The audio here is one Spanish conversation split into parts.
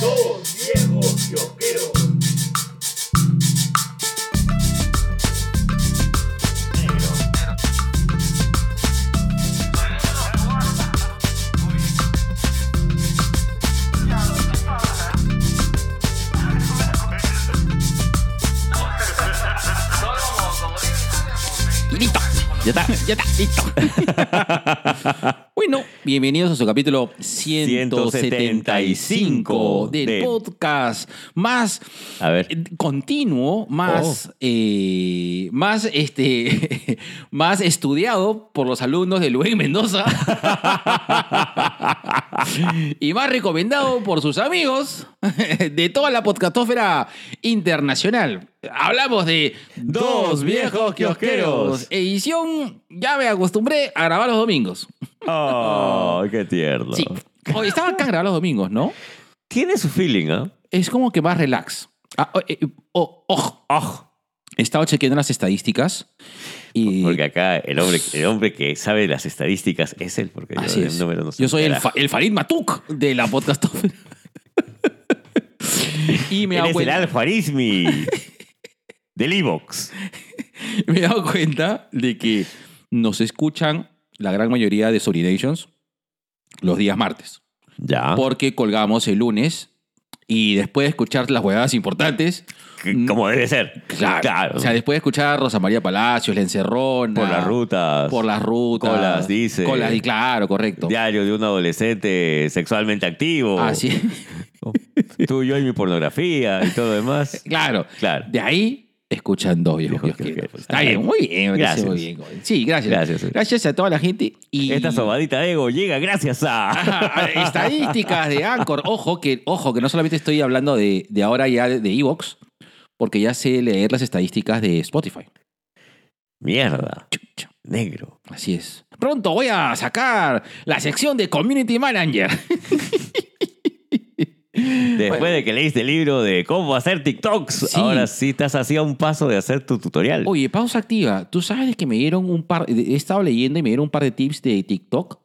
Dos viejos kiosqueros. Listo. Ya está, ya está, listo. bueno, bienvenidos a su capítulo 175 del de- podcast más A ver. eh, continuo, más, eh, más, este, más estudiado por los alumnos de Luis Mendoza y más recomendado por sus amigos de toda la podcastófera internacional. Hablamos de Dos viejos kiosqueros. Edición, ya me acostumbré a grabar los domingos. Oh, qué tierno. Sí. Oye, estaba acá grabar los domingos, ¿no? Tiene su feeling, ¿ah? Es como que más relax. Ah, oh, eh, oh, oh, oh. He estado chequeando las estadísticas y... Porque acá el hombre, el hombre que sabe las estadísticas es él, porque yo Así el es. número no Yo soy el, fa- el Farid Matuk de la podcastófera. y me he, Él dado es el alfarismi del Evox. me he dado cuenta de que nos escuchan la gran mayoría de Solidations los días martes. Ya. Porque colgamos el lunes y después de escuchar las huevadas importantes, Como debe ser. claro, O sea, después de escuchar a Rosa María Palacios, La Encerrona. por las rutas. Por las rutas. Colas, dice. Colas, y claro, correcto. Diario de un adolescente sexualmente activo. Así. Tú, yo y mi pornografía y todo lo demás. Claro. Claro. De ahí escuchan dos viejos kiosqueros. Está bien, muy bien, Gracias. muy bien. Sí, gracias. Gracias. Gracias a toda la gente. Y Esta sobadita de ego llega gracias a. Estadísticas de Anchor. Ojo que, ojo que no solamente estoy hablando de, de ahora ya de de Evox, porque ya sé leer las estadísticas de Spotify. Mierda. Chucha, Negro. Así es. Pronto voy a sacar la sección de Community Manager. Después Bueno. de que leíste el libro de cómo hacer TikToks, Sí. ahora sí estás así a un paso de hacer tu tutorial. Oye, pausa activa. Tú sabes que me dieron un par, he estado leyendo y me dieron un par de tips de TikTok.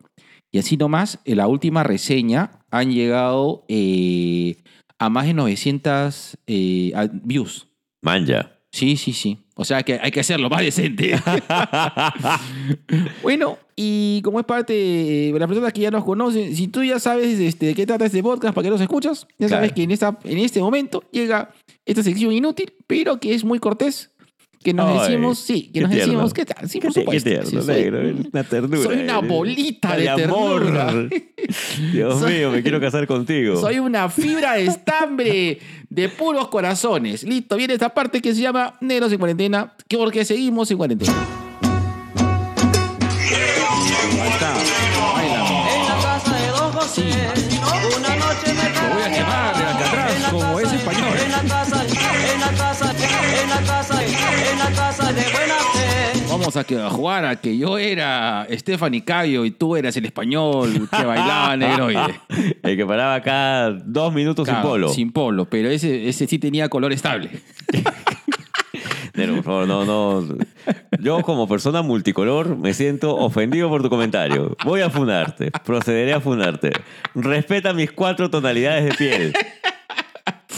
Y así nomás, en la última reseña han llegado eh, a más de 900 eh, views. Manja. Sí, sí, sí. O sea que hay que hacerlo más decente. bueno, y como es parte de las personas que ya nos conocen, si tú ya sabes este, de qué trata este podcast, para que nos escuchas, ya sabes Claro. que en, esta, en este momento llega esta sección inútil, pero que es muy cortés. Que nos Ay, decimos, sí, que nos tierno. decimos, ¿qué tal? Sí, por supuesto. tierno, Sí, soy- negro, una ternura. soy una eres- bolita de amor. ternura. Dios Soy- mío, me quiero casar contigo. Soy una fibra de estambre de puros corazones. Listo, viene esta parte que se llama Negros en Cuarentena, que porque seguimos en cuarentena. Vamos a, que, a jugar a que yo era Stephanie Cayo y tú eras el español que bailaba negro. El que paraba acá dos minutos Claro, sin polo. Sin polo, pero ese, ese sí tenía color estable. Negro, por favor, no, no. Yo como persona multicolor me siento ofendido por tu comentario. Voy a funarte. Procederé a funarte. Respeta mis cuatro tonalidades de piel.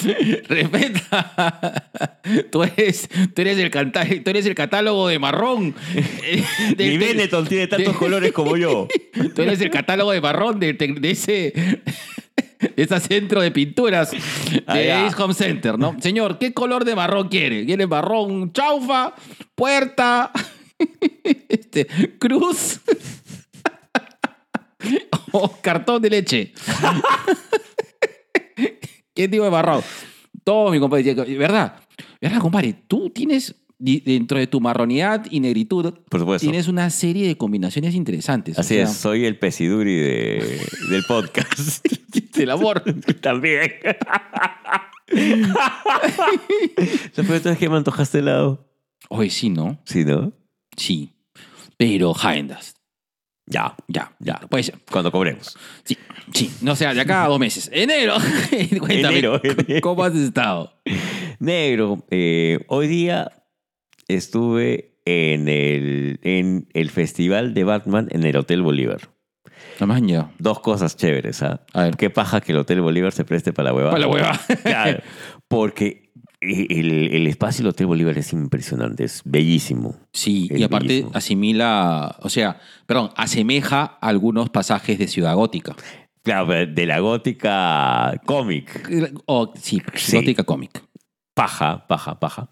Respeta. Tú eres, tú eres, el, canta- tú eres el catálogo de marrón. eh, Mi tec- Benetton tiene tantos de- colores como yo. Tú eres el catálogo de marrón de, de ese. de ese centro de pinturas de. Ace Home Center, ¿no? Señor, ¿qué color de marrón quiere? ¿Quiere marrón chaufa, puerta, este, cruz o cartón de leche? ¿Qué tipo de marrón? Todo mi compadre. ¿Verdad? ¿Verdad, compadre? Tú tienes, dentro de tu marronidad y negritud, Por supuesto. tienes una serie de combinaciones interesantes. o Así sea, es, soy el pesiduri de, del podcast. Del amor. También. ¿La primera vez que me antojaste helado? Hoy sí, ¿no? Sí, ¿no? Sí. Pero Dust. Ya, Ya, ya. Puede ser. cuando cobremos. Sí, sí. No sé, de acá a dos meses. Enero. Cuéntame, Enero, enero. ¿cómo has estado? Negro, eh, hoy día estuve en el, en el festival de Batman en el Hotel Bolívar. Llegado. Dos cosas chéveres, ¿ah? A ver. Qué paja que el Hotel Bolívar se preste para la hueva. Para la hueva. Claro, porque el, el espacio del Hotel Bolívar es impresionante, es bellísimo. Sí, Es y aparte bellísimo. asimila, o sea, perdón, asemeja algunos pasajes de Ciudad Gótica. Claro, de la gótica cómic. O, sí, Sí. Gótica Comic. Paja, paja, paja.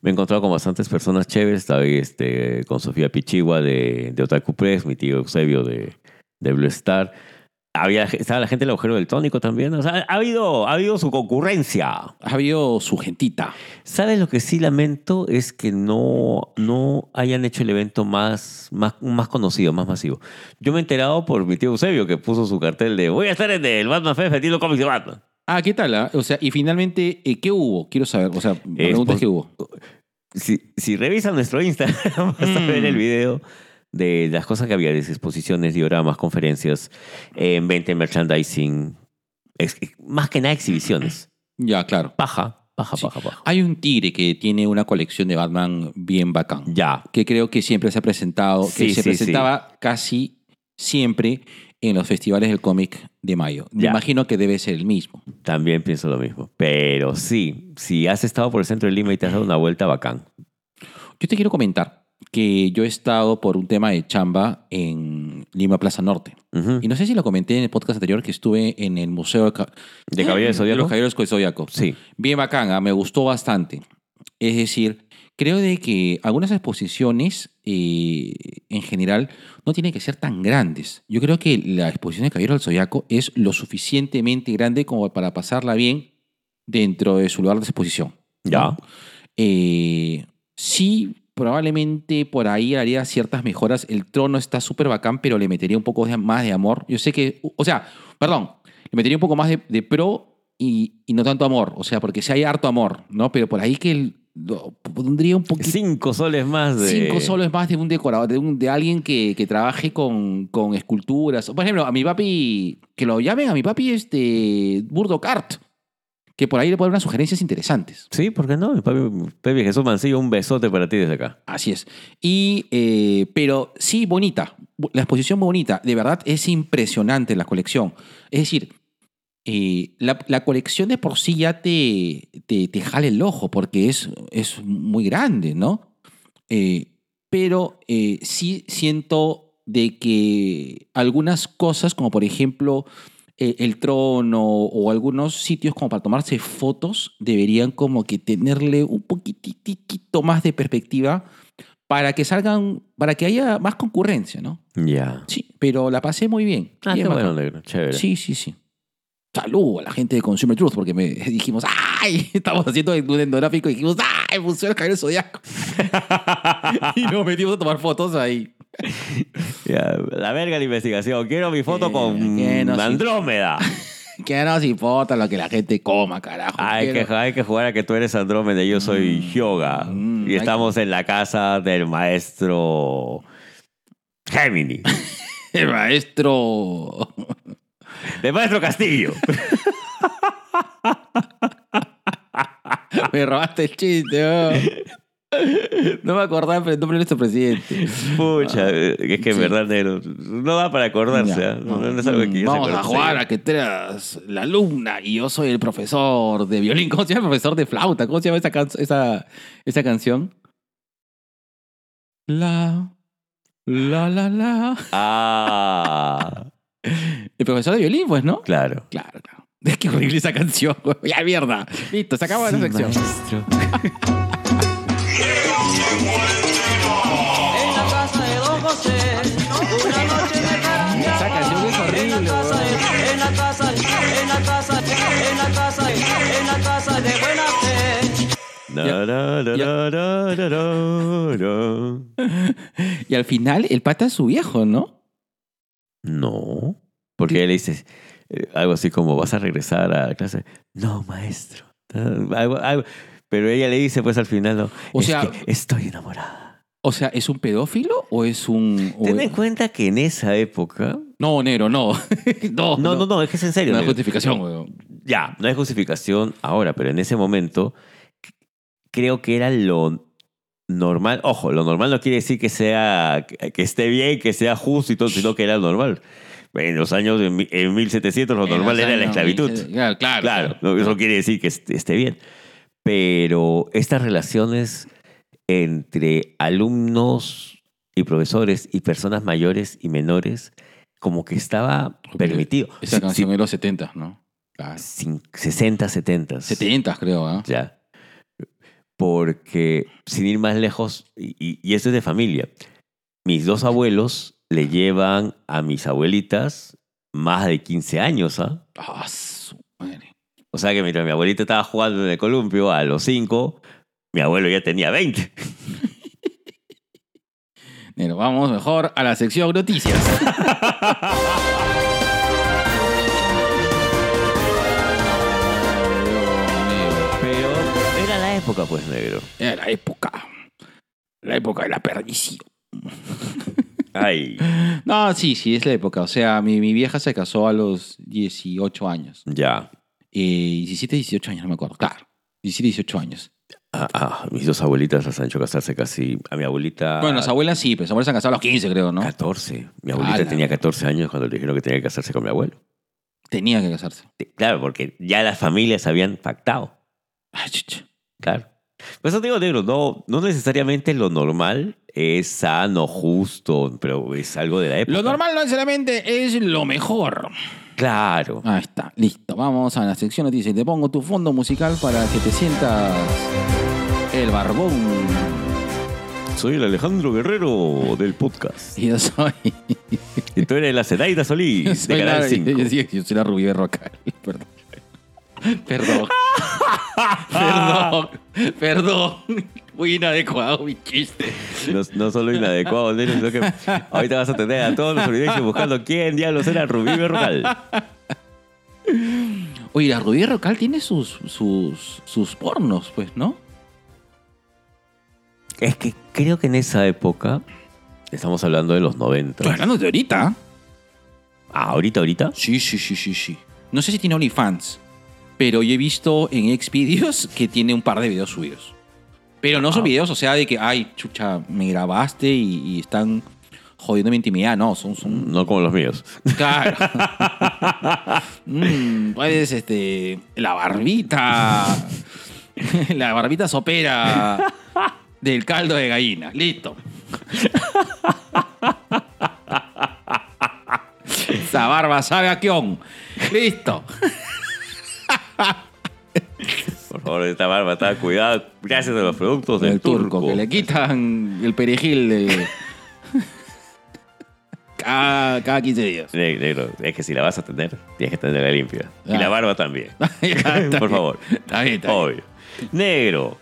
Me he encontrado con bastantes personas chéveres. Estaba ahí este, con Sofía Pichigua de, de Otaku Press, mi tío Eusebio de, de Blue Star. Había, estaba la gente del agujero del tónico también. O sea, ha habido, ha habido su concurrencia. Ha habido su gentita. ¿Sabes lo que sí lamento? Es que no, no hayan hecho el evento más, más, más conocido, más masivo. Yo me he enterado por mi tío Eusebio que puso su cartel de voy a estar en el Batman Fest vendiendo cómics de Batman. Ah, ¿qué tal? ah? O sea, y finalmente, eh, ¿qué hubo? Quiero saber. O sea, pues- qué hubo. Si, si revisan nuestro Instagram, vas a ver Mm. el video de las cosas que había, de exposiciones, dioramas, conferencias, en venta, merchandising, ex- más que nada exhibiciones. Ya, claro. Paja, paja, Sí. paja, paja. Hay un tigre que tiene una colección de Batman bien bacán. Ya, Que creo que siempre se ha presentado, que se sí, presentaba casi siempre en los festivales del cómic de mayo. Me Ya. imagino que debe ser el mismo. también pienso lo mismo. Pero sí, si has estado por el centro de Lima y te has dado una vuelta, bacán. Yo te quiero comentar que yo he estado por un tema de chamba en Lima Plaza Norte. Ujú. Y no sé si lo comenté en el podcast anterior que estuve en el Museo de, Ca- ¿De Caballero del de Zodíaco? los Caballeros del Zodíaco. Sí. Bien bacán, ah, me gustó bastante. Es decir, creo de que algunas exposiciones eh, en general no tienen que ser tan grandes. Yo creo que la exposición de Caballero del Zodiaco es lo suficientemente grande como para pasarla bien dentro de su lugar de exposición. ¿no? Ya. Eh, sí, probablemente por ahí haría ciertas mejoras. El trono está súper bacán, pero le metería un poco de- más de amor. Yo sé que, o sea, perdón, le metería un poco más de, de pro y, y no tanto amor. O sea, porque si hay harto amor, ¿no? Pero por ahí que el- lo pondría un poquito. Cinco soles más de... Cinco soles más de un decorador, de, un- de alguien que, que trabaje con, con esculturas. Por ejemplo, a mi papi, que lo llamen a mi papi este Burdo Cart, que por ahí le puede dar unas sugerencias interesantes. Sí, ¿por qué no? Pepe Jesús Mancillo, un besote para ti desde acá. Así es. Y, eh, pero sí, bonita. La exposición muy bonita. De verdad es impresionante la colección. Es decir, eh, la, la colección de por sí ya te, te, te jala el ojo porque es, es muy grande, ¿no? Eh, pero sí siento de que algunas cosas, como por ejemplo eh, el trono o algunos sitios como para tomarse fotos, deberían como que tenerle un poquitito más de perspectiva para que salgan, para que haya más concurrencia, ¿no? Ya. Sí, pero la pasé muy bien. Ah, Bien qué bueno, negro. Chévere. Sí, sí, sí. Saludo a la gente de Consumer Truth porque me dijimos, ¡ay! Estamos haciendo un endográfico y dijimos, ¡ay! Funciona el cabello zodiaco. y nos metimos a tomar fotos ahí. La verga la investigación. Quiero mi foto Eh, con que no. Andrómeda. Que no nos importa lo que la gente coma, carajo. Hay que, hay que jugar a que tú eres Andrómeda y yo soy Hyoga. mm, y estamos en la casa del maestro Gemini. El maestro. del maestro Castillo. Me robaste el chiste, oh. No me acordaba el nombre de nuestro presidente. Pucha, eh, es que en Sí. verdad, negro, no da para acordarse. Ya. ¿ah? No, no es algo que Vamos a jugar a que eras la alumna y yo soy el profesor de violín. ¿Cómo se llama el profesor de flauta? ¿Cómo se llama esa, can- esa, esa canción? La, la, la, la. Ah, El profesor de violín, pues, ¿no? claro. Claro, claro. Es que horrible esa canción. Ya, mierda. Listo, se acabó la Sí, sección. Y al final, el pata es su viejo, ¿no? No, porque él le dice eh, algo así como, ¿vas a regresar a la clase? No, maestro. Ah, Algo, algo. Pero ella le dice pues al final, no, O "Es sea- que estoy enamorada. O sea, ¿es un pedófilo o es un...? o- Ten en cuenta que en esa época... No, negro, no. no, No, no, no, es que es en serio. No hay justificación, weón. Ya, no hay justificación ahora, pero en ese momento creo que era lo normal. Ojo, lo normal no quiere decir que sea que esté bien, que sea justo y todo, sino que era lo normal. En los años, en 1700, lo En normal era la esclavitud. 15, Claro, claro. Claro, no, eso quiere decir que est- esté bien. Pero estas relaciones entre alumnos y profesores y personas mayores y menores, como que estaba permitido. Esa canción sí, de los 70, ¿no? Claro. cin- 60, 70. 70 creo, ¿ah? Ya. Porque, sin ir más lejos, y, y- y esto es de familia, mis dos abuelos le llevan a mis abuelitas más de 15 años, ¿ah? Ah, su madre. O sea que mientras mi abuelita estaba jugando en el columpio a los 5, mi abuelo ya tenía 20. Pero vamos mejor a la sección noticias. época, pues, negro. Era la época. La época de la perdición. Ay, No, sí, sí, es la época. O sea, mi, mi vieja se casó a los 18 años. ya. Eh, 17, 18 años, no me acuerdo. Claro, 17, 18 años. Ah, ah, mis dos abuelitas las han hecho casarse casi. A mi abuelita. Bueno, las abuelas sí, pero las abuelas se han casado a los 15, creo, ¿no? 14. Mi abuelita Ala. tenía 14 años cuando le dijeron que tenía que casarse con mi abuelo. Tenía que casarse. Claro, porque ya las familias habían pactado. Ay, chucha. Claro. Pues eso te digo, negro, no, no necesariamente lo normal es sano, justo, pero es algo de la época. Lo normal no necesariamente es lo mejor. Claro. Ahí está, listo. Vamos a la sección noticias. Te pongo tu fondo musical para que te sientas el barbón. Soy el Alejandro Guerrero del podcast. Y yo soy. Y tú eres la Zenaida Solís de Canal la, 5. yo, yo- yo soy la Rubí Berrocal. Perdón. Perdón. Perdón. Perdón. Muy inadecuado mi chiste. No, no solo inadecuado, negro, sino que ahorita vas a tener a todos los solidarios buscando quién diablos era Rubí Berrocal. Oye, la Rubí Berrocal tiene sus, sus, sus pornos, pues, ¿no? Es que creo que en esa época, estamos hablando de los 90. Estoy hablando de ahorita. Ah, ahorita, ahorita. Sí, sí, sí, sí, sí. No sé si tiene OnlyFans, pero yo he visto en Xvideos que tiene un par de videos subidos. Pero no son Ah. videos, o sea, de que, ay, chucha, me grabaste y, y están jodiendo mi intimidad. No, son... son No como los míos. claro. Mm, puedes, este, la barbita, la barbita sopera del caldo de gallina. Listo. Esa barba sabe a quión. Listo. Por favor, esta barba está cuidada gracias a los productos del El turco, turco. que le quitan el perejil de. cada, cada 15 días. Ne- Negro, es que si la vas a tener, tienes que tenerla limpia. Y Ah. la barba también. Por favor. Está bien, está. Obvio. Negro.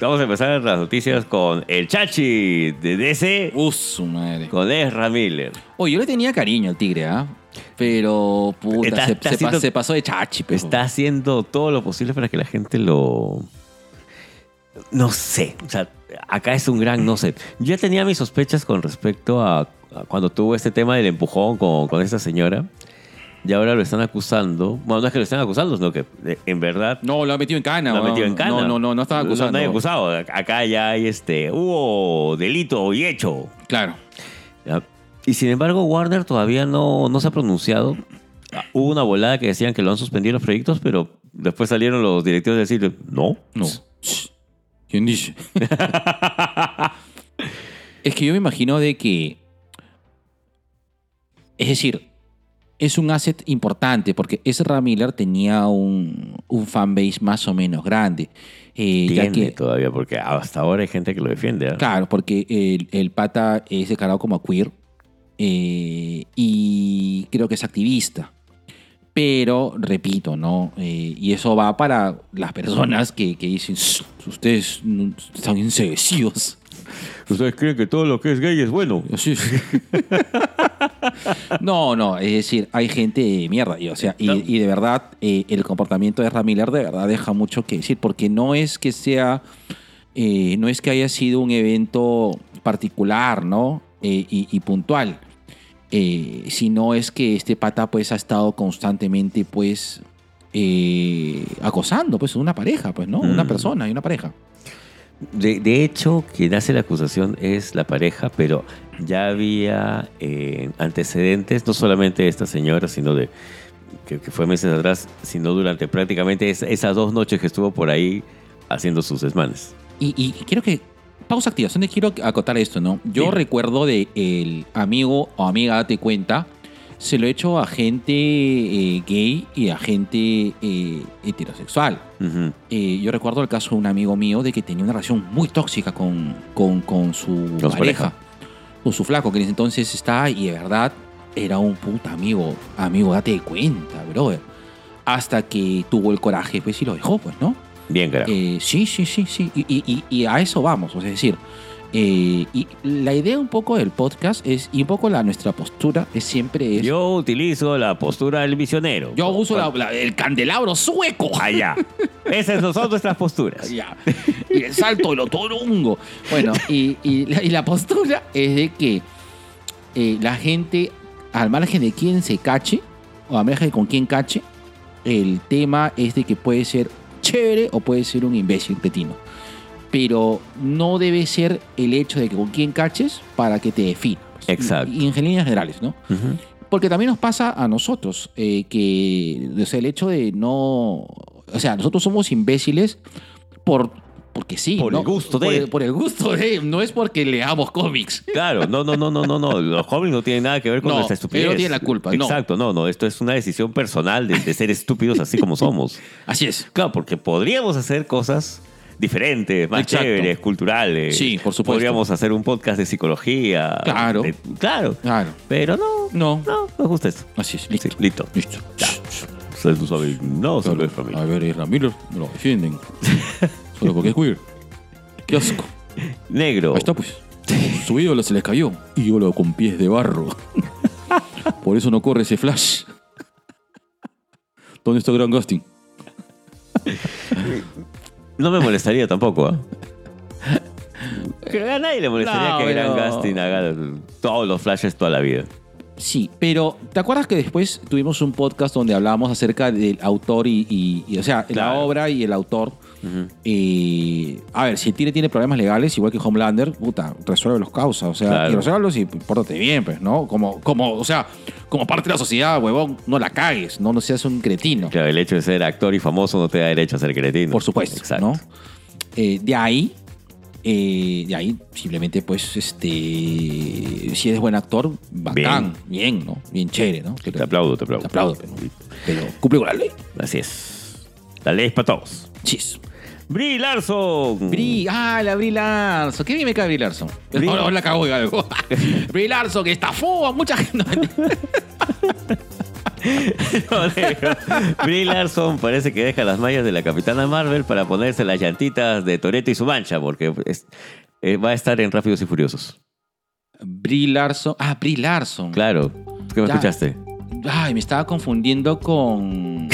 Vamos a empezar las noticias con el Chachi de DC Uh, su madre. con Ezra Miller. Oye, yo le tenía cariño al tigre, ¿ah? Pero, puta, Está- se, está se haciendo- pas- se pasó de chachi, pero. Está haciendo todo lo posible para que la gente lo. No sé. O sea, acá es un gran no sé. Yo ya tenía mis sospechas con respecto a, a cuando tuvo este tema del empujón con, con esta señora. Y ahora lo están acusando. Bueno, no es que lo están acusando, sino que eh, en verdad No, lo ha metido en cana. lo ha metido en cana. No, no, no, no estaba acusando. No, nadie acusado. Acá ya hay este. Hubo delito y hecho. Claro. Y sin embargo, Warner todavía no, no se ha pronunciado. Ah, Hubo una volada que decían que lo han suspendido los proyectos, pero después salieron los directivos a decir, no. No. ¿Quién dice? es que yo me imagino de que. Es decir, es un asset importante porque Ezra Miller tenía un, un fanbase más o menos grande. Eh, ya Tiene que, todavía, porque hasta ahora hay gente que lo defiende. ¿ah? Claro, porque el, el pata es declarado como queer eh, y creo que es activista. Pero, repito, ¿no? Eh, y eso va para las personas que, que dicen, "Ss, ustedes están enseguecidos. ¿Ustedes creen que todo lo que es gay es bueno? Sí, sí. no, no, es decir, hay gente de mierda. Y, o sea, y, de verdad, eh, el comportamiento de Ramiller de verdad deja mucho que decir, porque no es que sea, eh, no es que haya sido un evento particular, ¿no? Eh, y, y puntual. Eh, sino es que este pata pues ha estado constantemente pues eh, acosando pues una pareja pues no una Mm. persona y una pareja De, de hecho, quien hace la acusación es la pareja, pero ya había eh, antecedentes, no solamente de esta señora, sino de que, que fue meses atrás, sino durante prácticamente es- esas dos noches que estuvo por ahí haciendo sus desmanes. Y, y quiero que. Pausa activación, te quiero acotar esto, ¿no? Yo recuerdo de el amigo o amiga, date cuenta, se lo he hecho a gente eh, gay y a gente eh, heterosexual. Eh, yo recuerdo el caso de un amigo mío de que tenía una relación muy tóxica con, con, con su Con pareja. Con su flaco, que en ese entonces estaba y de verdad era un puta amigo. Amigo, date cuenta, brother. Hasta que tuvo el coraje, pues, y lo dejó, pues, ¿no? Bien, carajo. Eh, sí, sí, sí, sí. Y, y- y- y a eso vamos. Es decir, eh, y la idea un poco del podcast es, y un poco la nuestra postura es siempre es. Yo, Yo utilizo la postura del misionero. uso la- la- el candelabro sueco. Allá. Esas no son nuestras posturas. Ya. Y el salto del otorungo. Bueno, y, y la, y la postura es de que eh, la gente, al margen de quién se cache, o al margen de con quién cache, el tema es de que puede ser chévere o puede ser un imbécil cretino. Pero no debe ser el hecho de que con quién caches para que te defina. pues. Exacto. Y, y en líneas generales, ¿no? Porque también nos pasa a nosotros eh, que o sea, el hecho de no. O sea, nosotros somos imbéciles por. Porque sí. Por ¿no? el gusto de. Por el, por el gusto de. No es porque leamos cómics. Claro, no, no, no, no, no, no. Los jóvenes no tienen nada que ver con No, nuestra estupidez. no tienen la culpa. Exacto, no, no. Esto es una decisión personal de, de ser estúpidos así como somos. Así es. Claro, porque podríamos hacer cosas diferentes, más Exacto. chéveres, culturales. Sí, por supuesto. Podríamos hacer un podcast de psicología. Claro. de- claro. Claro. Pero no, No. no, nos gusta esto. Así es. Listo. Sí, listo. Listo. Ustedes no saben, no Claro. saben para mí. A ver, Miller, me lo defienden. Solo porque es queer. Qué asco. Negro. Ahí está, pues. Su ídolo se le cayó. Ídolo con pies de barro. Por eso no corre ese flash. ¿Dónde está Gran Gustin? No me molestaría tampoco, ¿ah? A nadie le molestaría No, que Gran pero- Gustin haga todos los flashes toda la vida. Sí, pero ¿te acuerdas que después tuvimos un podcast donde hablábamos acerca del autor y, y- y, o sea, la Claro. obra y el autor? Eh, a ver, si el Tire tiene problemas legales, igual que Homelander, puta, resuelve los causas, o sea, Claro. y resuélvelos y pórtate bien, pues, ¿no? Como, como, o sea, como parte de la sociedad, huevón, no la cagues, no, no seas un cretino. Claro, el hecho de ser actor y famoso no te da derecho a ser cretino. Por supuesto, Exacto. ¿no? Eh, de ahí, eh, de ahí simplemente, pues, este, si eres buen actor, bacán, bien, ¿no? Bien chévere, ¿no? Te aplaudo, te aplaudo. Te aplaudo, pero, pero cumple con la ley. Así es. La ley es para todos. Chis. Brie Larson. Bri, ah, la Bri Larson. Qué bien me cae Bri Larson. Brie- No, no, la cago en algo. Bri Larson que estafó a mucha gente. No. Brie Larson parece que deja las mallas de la Capitana Marvel para ponerse las llantitas de Toreto y su mancha, porque es- eh, va a estar en Rápidos y Furiosos. Bri Larson. Ah, Bri Larson. Claro. ¿Qué me Ya. escuchaste? Ay, me estaba confundiendo con.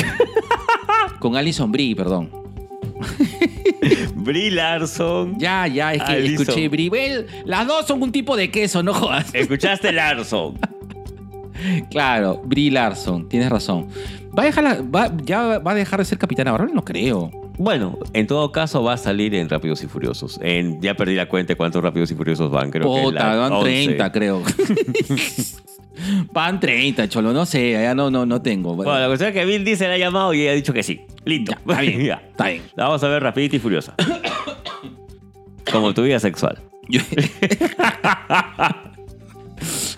con Alison Brie, perdón. Brie Larson. Ya, ya, es que Alison. escuché Brie. Well, las dos son un tipo de queso, no jodas. ¿Escuchaste Larson? Claro, Brie Larson, tienes razón. ¿Va a dejar la- va- ¿Ya va a dejar de ser Capitana Marvel? No creo. Bueno, en todo caso va a salir en Rápidos y Furiosos. En, ya perdí la cuenta de cuántos Rápidos y Furiosos van, creo que Puta, la van 11. 30, creo. van 30, cholo, no sé, ya no, no, no tengo. Bueno, la cuestión es que Vin Diesel ha llamado y ha dicho que sí. Listo. Ya, está bien, Ya. está bien. La vamos a ver rapidita y furiosa. Como tu vida sexual.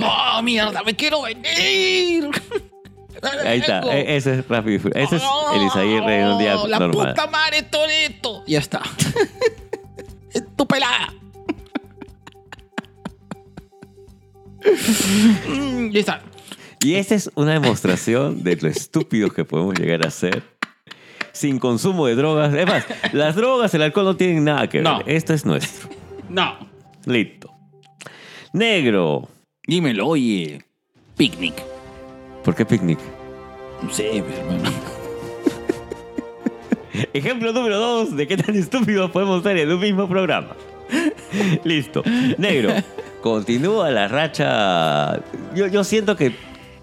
¡Oh, mierda! ¡Me quiero venir! Ahí está. E- Ese es rápido y furioso. Ese es el Isaguirre en un día Oh, La normal. puta madre, Toreto. Ya está. tu pelada. Ya está. Y esta es una demostración de lo estúpidos que podemos llegar a ser sin consumo de drogas. Es más, las drogas, el alcohol no tienen nada que ver. No. Esto es nuestro. No. Listo. Negro. Dímelo, oye. Picnic. ¿Por qué picnic? No sé, hermano. Ejemplo número dos de qué tan estúpidos podemos ser en un mismo programa. Listo. Negro. Continúa la racha. Yo, yo siento que,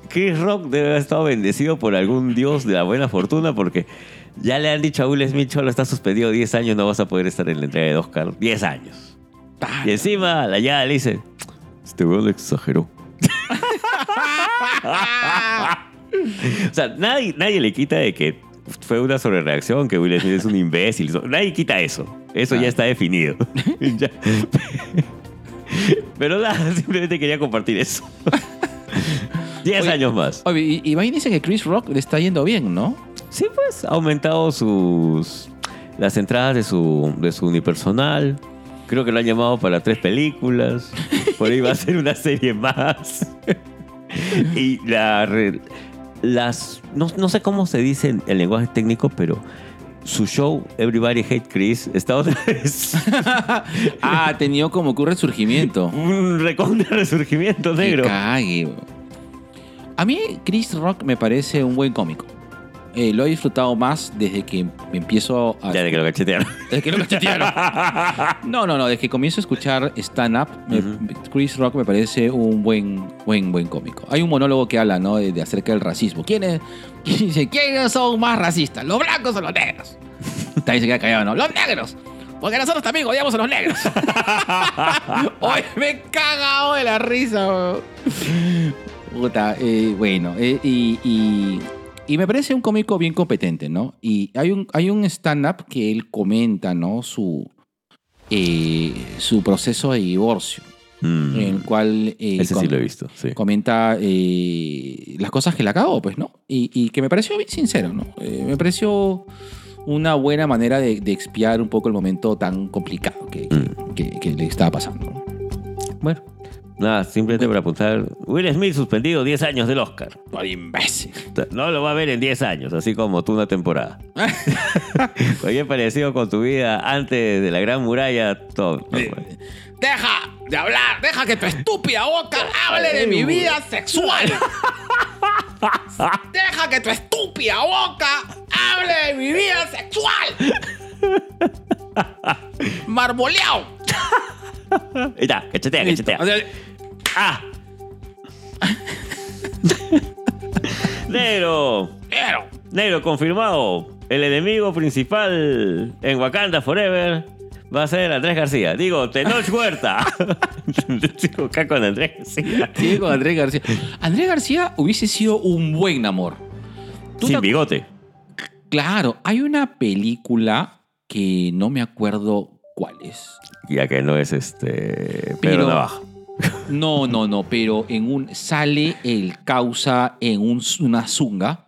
Chris Rock debe haber estado bendecido por algún dios de la buena fortuna porque ya le han dicho a Will Smith, Cholo, está suspendido 10 años, no vas a poder estar en la entrega de Oscar. 10 años. Y encima la ya le dice, este weón exageró. o sea, nadie, nadie le quita de que fue una sobrereacción, que Will Smith es un imbécil. Nadie quita eso. Eso ya está definido. Pero nada, simplemente quería compartir eso. 10 Oye, años más. Oye, y, y Vine dice que Chris Rock le está yendo bien, ¿no? Sí, pues ha aumentado sus las entradas de su, de su unipersonal. Creo que lo han llamado para tres películas. Por ahí va a ser una serie más. y la las no, no sé cómo se dice en el lenguaje técnico, pero su show Everybody Hate Chris está otra vez Ah, ha tenido como que un resurgimiento. un recontra resurgimiento negro. Que cague, bro. A mí Chris Rock me parece un buen cómico. Eh, lo he disfrutado más desde que me empiezo a... Ya de que lo cachetearon. Desde que lo cachetearon. No, no, no. Desde que comienzo a escuchar stand-up. Chris Rock me parece un buen, buen, buen cómico. Hay un monólogo que habla, ¿no? De, de acerca del racismo. ¿Quiénes, quién dice, ¿quiénes son más racistas? ¿Los blancos o los negros? También se queda callado, ¿no? ¡Los negros! Porque nosotros también odiamos a los negros. Hoy me he cagado de la risa, weón. Puta, eh, bueno, eh, y, y- y me parece un cómico bien competente, ¿no? Y hay un, hay un stand-up que él comenta, ¿no? Su, eh, su proceso de divorcio, Mm, en el cual eh, Ese sí lo he visto, sí. comenta eh, las cosas que le acabó, pues, ¿no? Y, y que me pareció bien sincero, ¿no? Eh, me pareció una buena manera de, de expiar un poco el momento tan complicado que, Mm. que- que le estaba pasando. ¿no? Bueno, nada, simplemente para apuntar. Will Smith suspendido 10 años del Oscar. Por imbécil. No lo va a ver en 10 años, así como tú una temporada. Oye, parecido con tu vida antes de la Gran Muralla, no, pues. Deja de hablar, deja que tu estúpida boca hable de mi vida sexual. Deja que tu estúpida boca hable de mi vida sexual. Marmoleado. Ahí está, cachetea, cachetea. O sea, ¡Ah! Negro, pero, negro confirmado. El enemigo principal en Wakanda Forever va a ser Andrés García. Digo, Tenoch Huerta. Sigo acá con Andrés García. sigue con Andrés García. Andrés García hubiese sido un buen amor. ¿Tú Sin te- bigote. Claro, hay una película que no me acuerdo cuál es. Ya que no es este. Pedro Pero- Navaja. No, no, no, pero en un sale el causa en un, una zunga.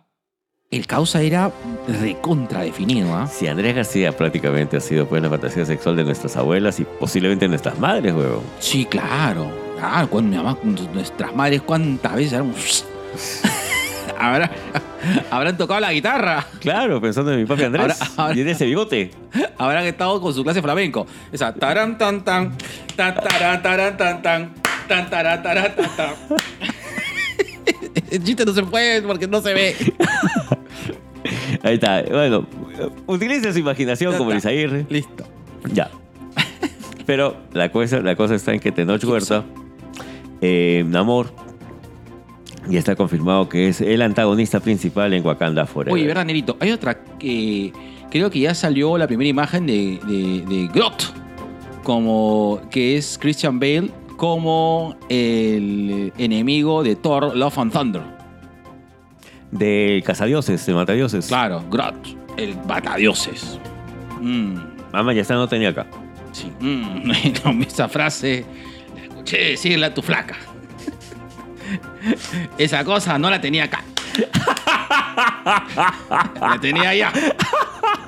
El causa era recontra definido, ¿ah? Si Andrés García prácticamente ha sido pues la fantasía sexual de nuestras abuelas y posiblemente nuestras madres, huevón. Sí, claro. Claro, cuando mi mamá, nuestras madres, ¿cuántas veces eran- Habrá- habrán tocado la guitarra? Claro, pensando en mi papi Andrés. Y en ese bigote. Habrán estado con su clase flamenco. Esa taran tan tan, tan taran taran tan tan, tan taran taran tan tan. El chiste no se puede porque no se ve. Ahí está. Bueno, utilice su imaginación Ya como. Luis Aguirre. Listo. Ya. Pero la cosa, la cosa está en que Tenoch Huerta, eh, Namor, ya está confirmado que es el antagonista principal en Wakanda Forever. Oye, ¿verdad, Nerito? Hay otra que creo que ya salió la primera imagen de, de, de Grot, como que es Christian Bale como el enemigo de Thor, Love and Thunder. De Cazadioses, de Matadioses. Claro, Grot, el batadioses. Mm, Mamá, ya está, no tenía acá. sí. Mm, esa frase la escuché decirle a tu flaca. Esa cosa no la tenía acá. La tenía allá.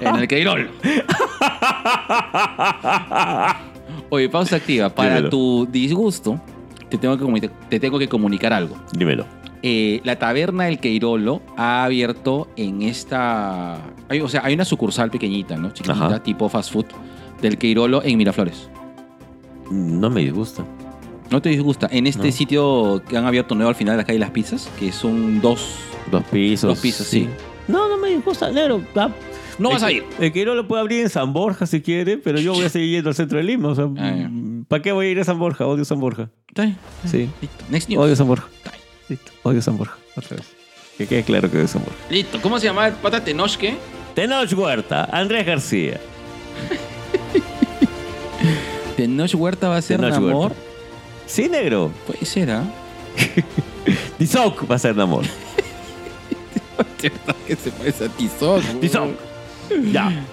En el Queirol. Oye, pausa activa. Para Dímelo. tu disgusto, te tengo que, te tengo que comunicar algo. Dímelo. Eh, la taberna del Queirolo ha abierto en esta. hay- o sea, hay una sucursal pequeñita, ¿no? Chiquitita, Ajá. tipo fast food, del Queirolo en Miraflores. No me disgusta. ¿No te disgusta? En este No. sitio que han abierto nuevo al final de la calle Las Pizzas, que son dos. Dos pisos. Dos pisos, sí. No, no me disgusta, negro. No vas a ir. El que no lo puede abrir en San Borja si quiere, pero yo voy a seguir yendo al centro de Lima. O sea, Ah, ya. ¿para qué voy a ir a San Borja? Odio San Borja. Está bien. Sí. Listo. Next news. Odio San Borja. Listo. Odio San Borja. Otra vez. Que quede claro que odio San Borja. Listo. ¿Cómo se llama el pata Tenochque? Tenoch Huerta, Andrés García. Tenoch Huerta va a ser Tenoch Namor. Huerta. Sí, negro. Puede ser, ¿ah? Tizoc va a ser Namor. que se parece a Tizoc. Tizoc. Ya.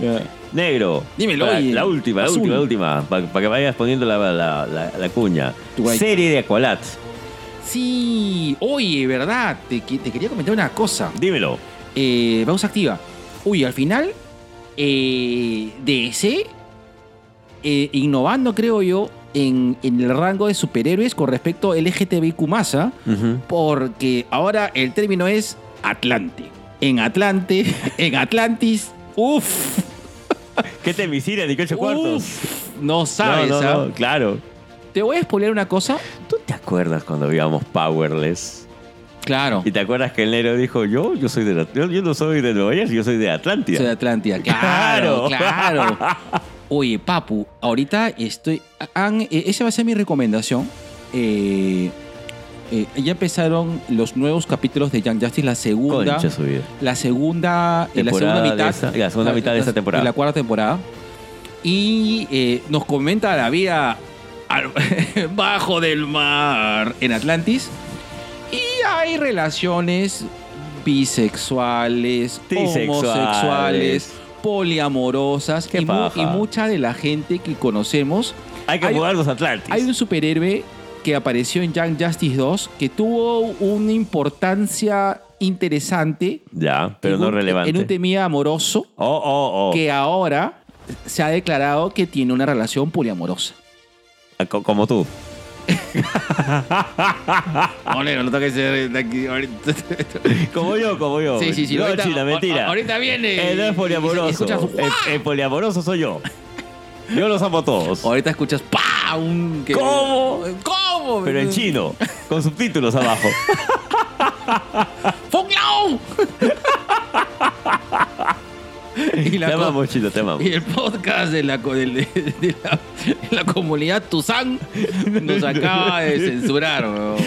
Ya. Negro. Dímelo, Para- oye. La última, la Azul. última, la última. Para que vayas poniendo la, la, la- la cuña. Tu guay. Serie de Aqualat. Sí. Oye, ¿verdad? Te, que- te quería comentar una cosa. Dímelo. Eh, pausa activa. Uy, al final, eh, DC, eh, innovando, creo yo, en, en el rango de superhéroes con respecto a LGTBIQ. Ujú. porque ahora el término es Atlante. En Atlante, en Atlantis, uff, ¿Qué te visita, 18 cuartos? no sabes, no, no, ¿ah? no, claro. Te voy a spoilear una cosa. ¿Tú te acuerdas cuando veíamos Powerless? Claro, Y te acuerdas que el negro dijo, yo, yo soy de yo, yo no soy de Nueva York, yo soy de Atlántida. soy de Atlántida. Claro, Claro. Oye, Papu, ahorita estoy. han- eh, esa va a ser mi recomendación. Eh, eh, ya empezaron los nuevos capítulos de Young Justice, la segunda. Vida. la segunda, eh, la segunda mitad. la segunda mitad de esta temporada. La cuarta temporada. Y eh, nos comenta la vida al- bajo del mar en Atlantis. Y hay relaciones bisexuales, Trisexuales. homosexuales, poliamorosas y, mu- paja. y mucha de la gente que conocemos. Hay que Hay- jugar los Atlantis. Hay un superhéroe que apareció en Young Justice 2 que tuvo una importancia interesante Ya, pero no un- relevante. En un temía amoroso Oh, oh, oh. que ahora se ha declarado que tiene una relación poliamorosa. Ah, co- Como tú. Ole, no lo toques de aquí. ahorita. Como yo, como yo. Sí, sí, sí. No, ahorita- China, mentira. Ahorita viene. Eh, no es poliamoroso. el, el poliamoroso soy yo. Yo los amo a todos. ahorita escuchas ¡pa! Un, que- ¿Cómo? ¿Cómo? Pero en chino, con subtítulos abajo. ¡Fung! y, la Te amamos, chino, te amamos. y el podcast de la, de, de la, la comunidad Tuzán nos acaba de censurar. weón.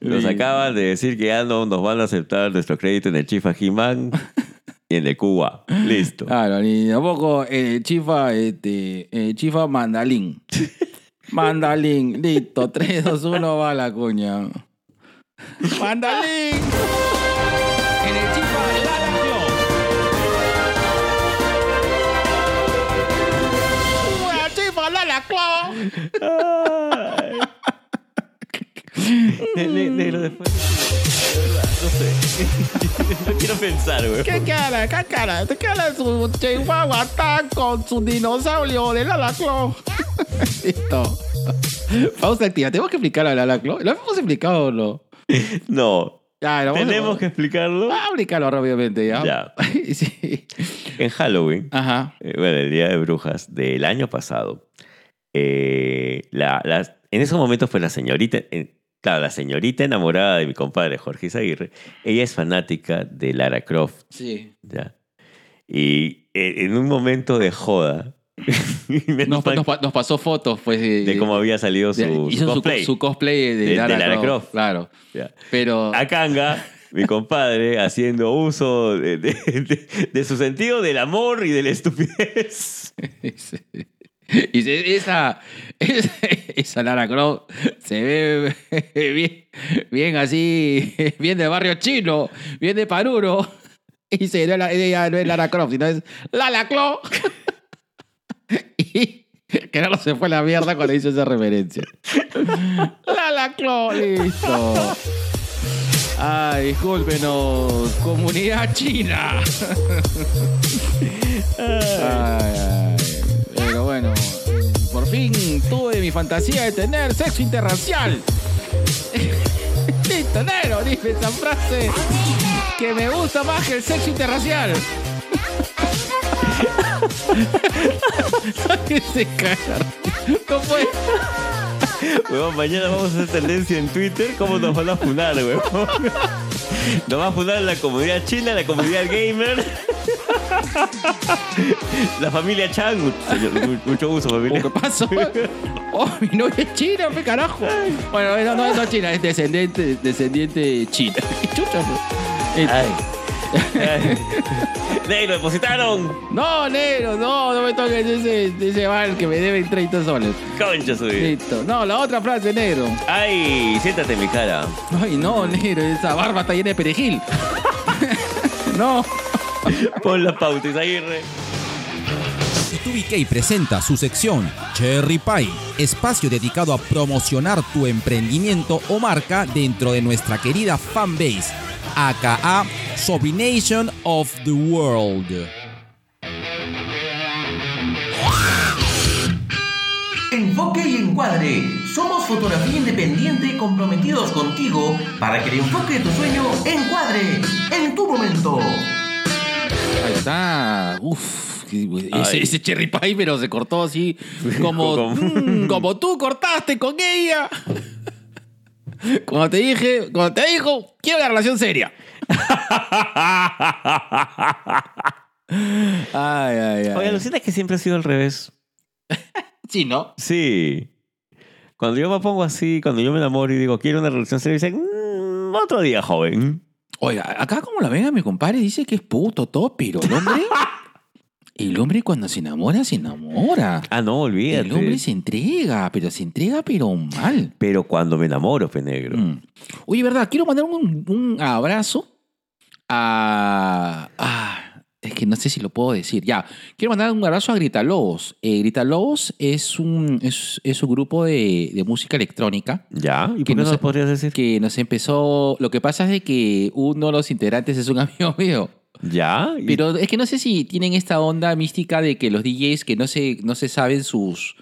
Nos acaban de decir que ya no nos van a aceptar nuestro crédito en el Chifa He-Man y en el Cuba. Listo. Claro, ni tampoco eh, chifa, este, eh, chifa mandalín. mandalín, listo, 3, 2, 1, va la cuña. Mandalín. Negro, después. De verdad, no sé. No quiero pensar, güey. ¿Qué cara? ¿Qué cara? ¿Qué cara su chihuahua está con su dinosaurio de Lalaclo? Listo. Pausa activa. ¿Tenemos que explicar a Lalaclo? ¿Lo hemos explicado o no? No. Ya, lo vamos a- Tenemos que explicarlo. Ah, explicarlo rápidamente, ¿ya? Ya. sí. En Halloween, Ajá. eh, bueno, el Día de Brujas del año pasado, eh, la, la- en esos momentos, pues la señorita, eh, claro, la señorita enamorada de mi compadre Jorge Izaguirre, ella es fanática de Lara Croft, Sí. ¿ya? Y eh, en un momento de joda, Nos, nos nos pasó fotos, pues. De, de cómo había salido su, de- su hizo su cosplay. su cosplay de, De- Lara, Lara Croft. Croft. Claro. ¿ya? Pero. Akanga, mi compadre, haciendo uso de, de- de- de su sentido del amor y de la estupidez. Y se- esa, esa, esa Lara Croft se ve bien, bien así, bien de barrio chino, bien de Paruro. Y se, no, es la- ella no es Lara Croft, sino es Lara Croft. Y que no se fue la mierda cuando hizo esa referencia. Lara Croft, listo. Ay, discúlpenos, comunidad china. Ay, ay. Bueno, por fin tuve mi fantasía de tener sexo interracial. Listo, negro, dime esa frase que me gusta más que el sexo interracial. Sáquese cara. No puede. Weón, mañana vamos a hacer tendencia en Twitter. ¿Cómo nos van a funar, weón? Nos va a funar la comunidad china, la comunidad gamer. La familia Chang. Mucho gusto, familia. ¿Qué pasó? Oh, mi novia es china, pe carajo. Bueno, no, no, no es china, es descendiente, descendiente china. ¿Qué chucha, pe? Ay. Negro, depositaron. No, negro, no, no me toques ese, ese bar que me deben 30 soles. Concha su. Listo. No, la otra frase, negro. Ay, siéntate en mi cara. Ay, no, negro, esa barba está llena de perejil. no. Pon la pauta, Isaguirre. Y2BK presenta su sección Cherry Pie, espacio dedicado a promocionar tu emprendimiento o marca dentro de nuestra querida fanbase, aka Sobrination of the World. Enfoque y encuadre. Somos fotografía independiente comprometidos contigo para que el enfoque de tu sueño encuadre en tu momento. Ahí está. Uf. Ese, cherry pie, pero se cortó así como, mm, como tú cortaste con ella. Cuando te dije, cuando te dijo, quiero una relación seria. Ay, ay, ay. Oye, alucina que siempre ha sido al revés. Sí, ¿no? Sí. Cuando yo me pongo así, cuando yo me enamoro y digo, quiero una relación seria, dicen, "Mm, otro día, joven. Oiga, acá como la venga mi compadre dice que es puto todo, pero el hombre. El hombre cuando se enamora, se enamora. Ah, no, olvídate. El hombre se entrega, pero se entrega, pero mal. Pero cuando me enamoro, pe negro. Mm. Oye, verdad, quiero mandar un, un abrazo a. ah, es que no sé si lo puedo decir. Ya, quiero mandar un abrazo a Grita Lobos. Eh, Grita Lobos es un, es, es un grupo de, de música electrónica ¿Ya? ¿Y Que por qué no lo podrías decir? que nos empezó. Lo que pasa es de que uno de los integrantes es un amigo mío. ¿Ya? ¿Y- Pero es que no sé si tienen esta onda mística de que los DJs que no se, no se saben sus,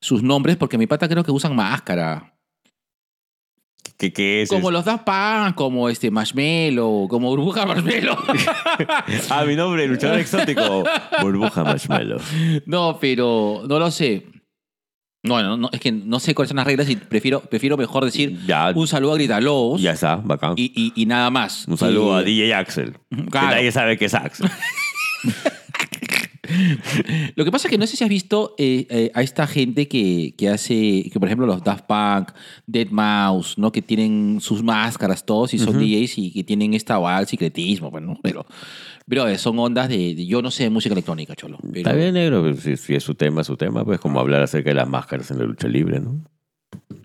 sus nombres, porque mi pata creo que usan máscara. ¿Qué, qué es? Como los Daft Punk, como este Marshmello, como Burbuja Marshmello. Ah, mi nombre, luchador exótico. Burbuja Marshmallow. no, pero no lo sé. Bueno, no, es que no sé cuáles son las reglas y prefiero, prefiero mejor decir Ya, un saludo a Grita Lobos ya está, bacán. y, y- y nada más. Un saludo a DJ Axel. Que Claro. nadie sabe que es Axel. Lo que pasa es que no sé si has visto eh, eh, a esta gente que, que hace, que por ejemplo los Daft Punk, Dead Mouse, ¿no? Que tienen sus máscaras todos y son. DJs y que tienen esta al secretismo, pues, ¿no? Pero, pero eh, son ondas de, de- yo no sé de música electrónica, cholo. Pero, Está bien, negro. pero Si, si es su tema, es su tema. Pues como hablar acerca de las máscaras en la lucha libre, ¿no?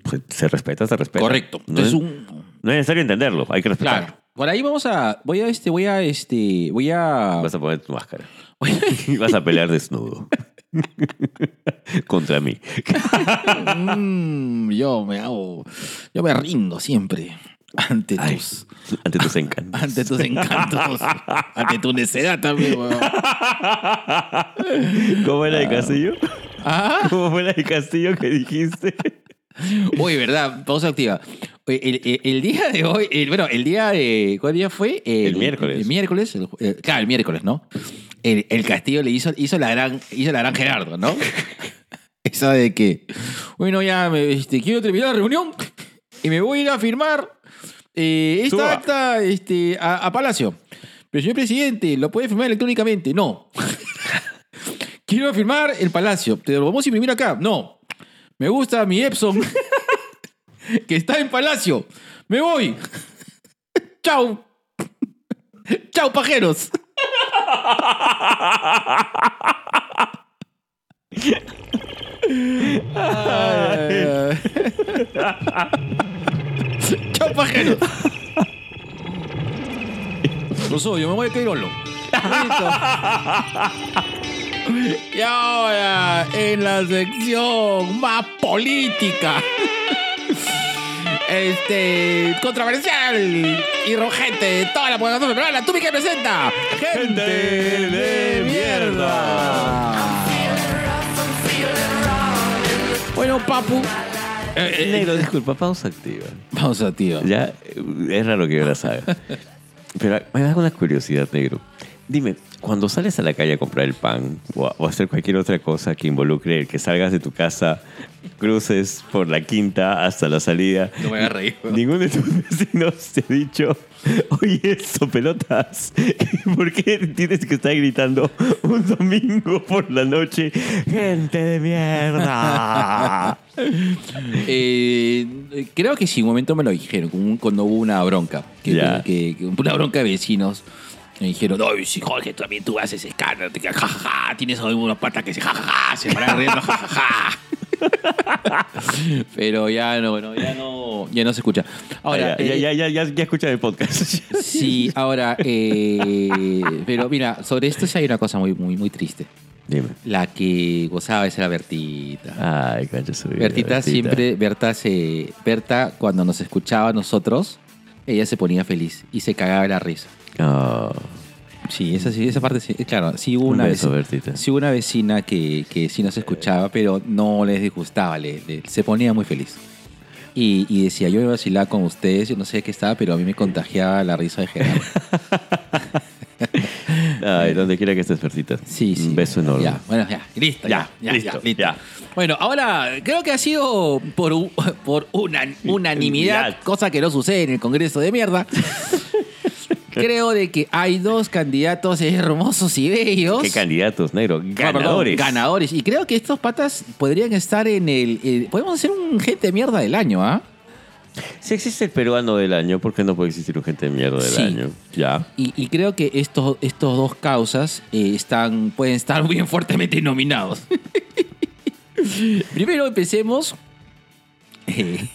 Se, se respeta, se respeta. Correcto. No Entonces es, un, no es necesario entenderlo, hay que respetarlo. claro. Por ahí vamos a, voy a este, voy a este, voy a, Vas a poner tu máscara. Y vas a pelear desnudo. Contra mí. Mm, yo me hago, yo me rindo siempre ante Ay. tus, Ante tus encantos. ante tus encantos, ante tu necedad también, weón. ¿Cómo era el castillo? Ah. ¿Cómo fue la de castillo que dijiste? Oye, ¿verdad? Pausa activa. Oye, El, el- el día de hoy, el- bueno, el día de. ¿Cuál día fue? El miércoles. El, miércoles. el- el- claro, el miércoles, ¿no? El, el Castillo le hizo, hizo, la gran, hizo la gran Gerardo, ¿no? Esa de que, bueno, ya me, este, quiero terminar la reunión y me voy a ir a firmar eh, esta Suba. acta este, a, a Palacio. Pero, señor presidente, ¿lo puede firmar electrónicamente? No. quiero firmar el Palacio. ¿Te lo vamos a imprimir acá? No. Me gusta mi Epson que está en Palacio. Me voy. Chau. Chau, pajeros. Ay, Chau, pajeros. Soy, yo me voy a. Listo. Y ahora, en la sección más política, este, controversial y rojente de toda la población peruana, tú que presenta Gente de Mierda. Bueno, papu. Eh, eh, Negro, disculpa, pausa activa. Pausa, tío. Ya, eh, es raro que yo la sabe. Pero me da una curiosidad, negro. Dime, cuando sales a la calle a comprar el pan o a, o a hacer cualquier otra cosa que involucre el que salgas de tu casa, cruces por la quinta hasta la salida, No me hagas reír. ninguno de tus vecinos te ha dicho, oye, eso, pelotas, ¿por qué tienes que estar gritando un domingo por la noche? Gente de mierda. Eh, creo que sí, un momento me lo dijeron, cuando hubo una bronca. Que, Ya. que- que- una bronca de vecinos. Me dijeron, no, si Jorge, también tú haces escándalo, te quedas jajaja, tienes alguna pata que se jajaja, se van riendo jajaja. Pero ya no, no, ya no, ya no se escucha. Ahora, ya, eh, ya, ya, ya, ya escucha el podcast. Sí, ahora, eh, pero mira, sobre esto sí hay una cosa muy, muy, muy triste. Dime. La que gozaba esa era Bertita. Ay, cancha su Bertita siempre, Berta se, Berta cuando nos escuchaba a nosotros, ella se ponía feliz y se cagaba la risa. Oh, Sí, esa sí, esa parte sí, claro, sí hubo un una beso, sí hubo una vecina que, que sí nos escuchaba, pero no les disgustaba, le- le- se ponía muy feliz. Y, y decía, yo me vacilaba con ustedes, yo no sé qué estaba, pero a mí me contagiaba la risa de Gerardo. Ay, donde quiera que estés, Bertita. Sí, sí. Un beso enorme. Ya, bueno, ya, listo, ya, Ya, ya, listo, listo. ya. Bueno, ahora creo que ha sido por, por una, unanimidad, cosa que no sucede en el Congreso de mierda. creo de que hay dos candidatos hermosos y bellos. ¿Qué candidatos, negro? Perdón, Ganadores. ganadores. Y creo que estos patas podrían estar en el. eh, podemos hacer un gente de mierda del año, ¿ah? Si existe el peruano del año, ¿por qué no puede existir un gente de mierda del Sí. año? Ya. Y, y creo que estos, estos dos causas eh, están, pueden estar bien fuertemente nominados. Primero empecemos. eh,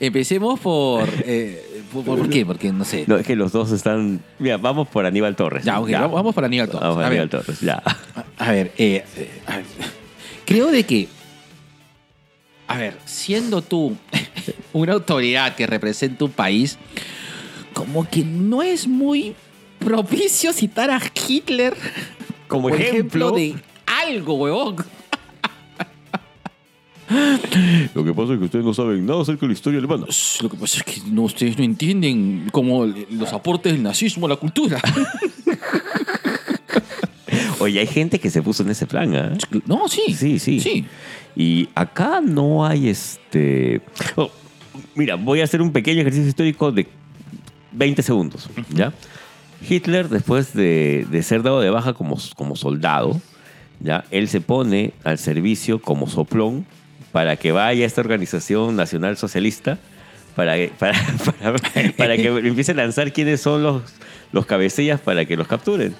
empecemos por, eh, por. ¿Por qué? Porque no sé. No, es que los dos están. Mira, vamos por Aníbal Torres. Ya, vamos- vamos por Aníbal Torres. Vamos por ver. Aníbal Torres, ya. A ver, eh, eh, a ver, creo de que, a ver, siendo tú una autoridad que representa un país, como que no es muy propicio citar a Hitler Como por ejemplo, de algo, huevón. Lo que pasa es que ustedes no saben nada acerca de la historia alemana. Lo que pasa es que no, ustedes no entienden como los aportes del nazismo a la cultura. Oye, hay gente que se puso en ese plan, ¿ah? No, sí. Sí, sí. Sí. Y acá no hay este. Oh, mira, voy a hacer un pequeño ejercicio histórico de 20 segundos, ¿ya? Hitler, después de, de ser dado de baja como, como soldado, ¿ya? Él se pone al servicio como soplón para que vaya a esta organización nacional socialista para, para, para, para que empiece a lanzar quiénes son los, los cabecillas para que los capturen.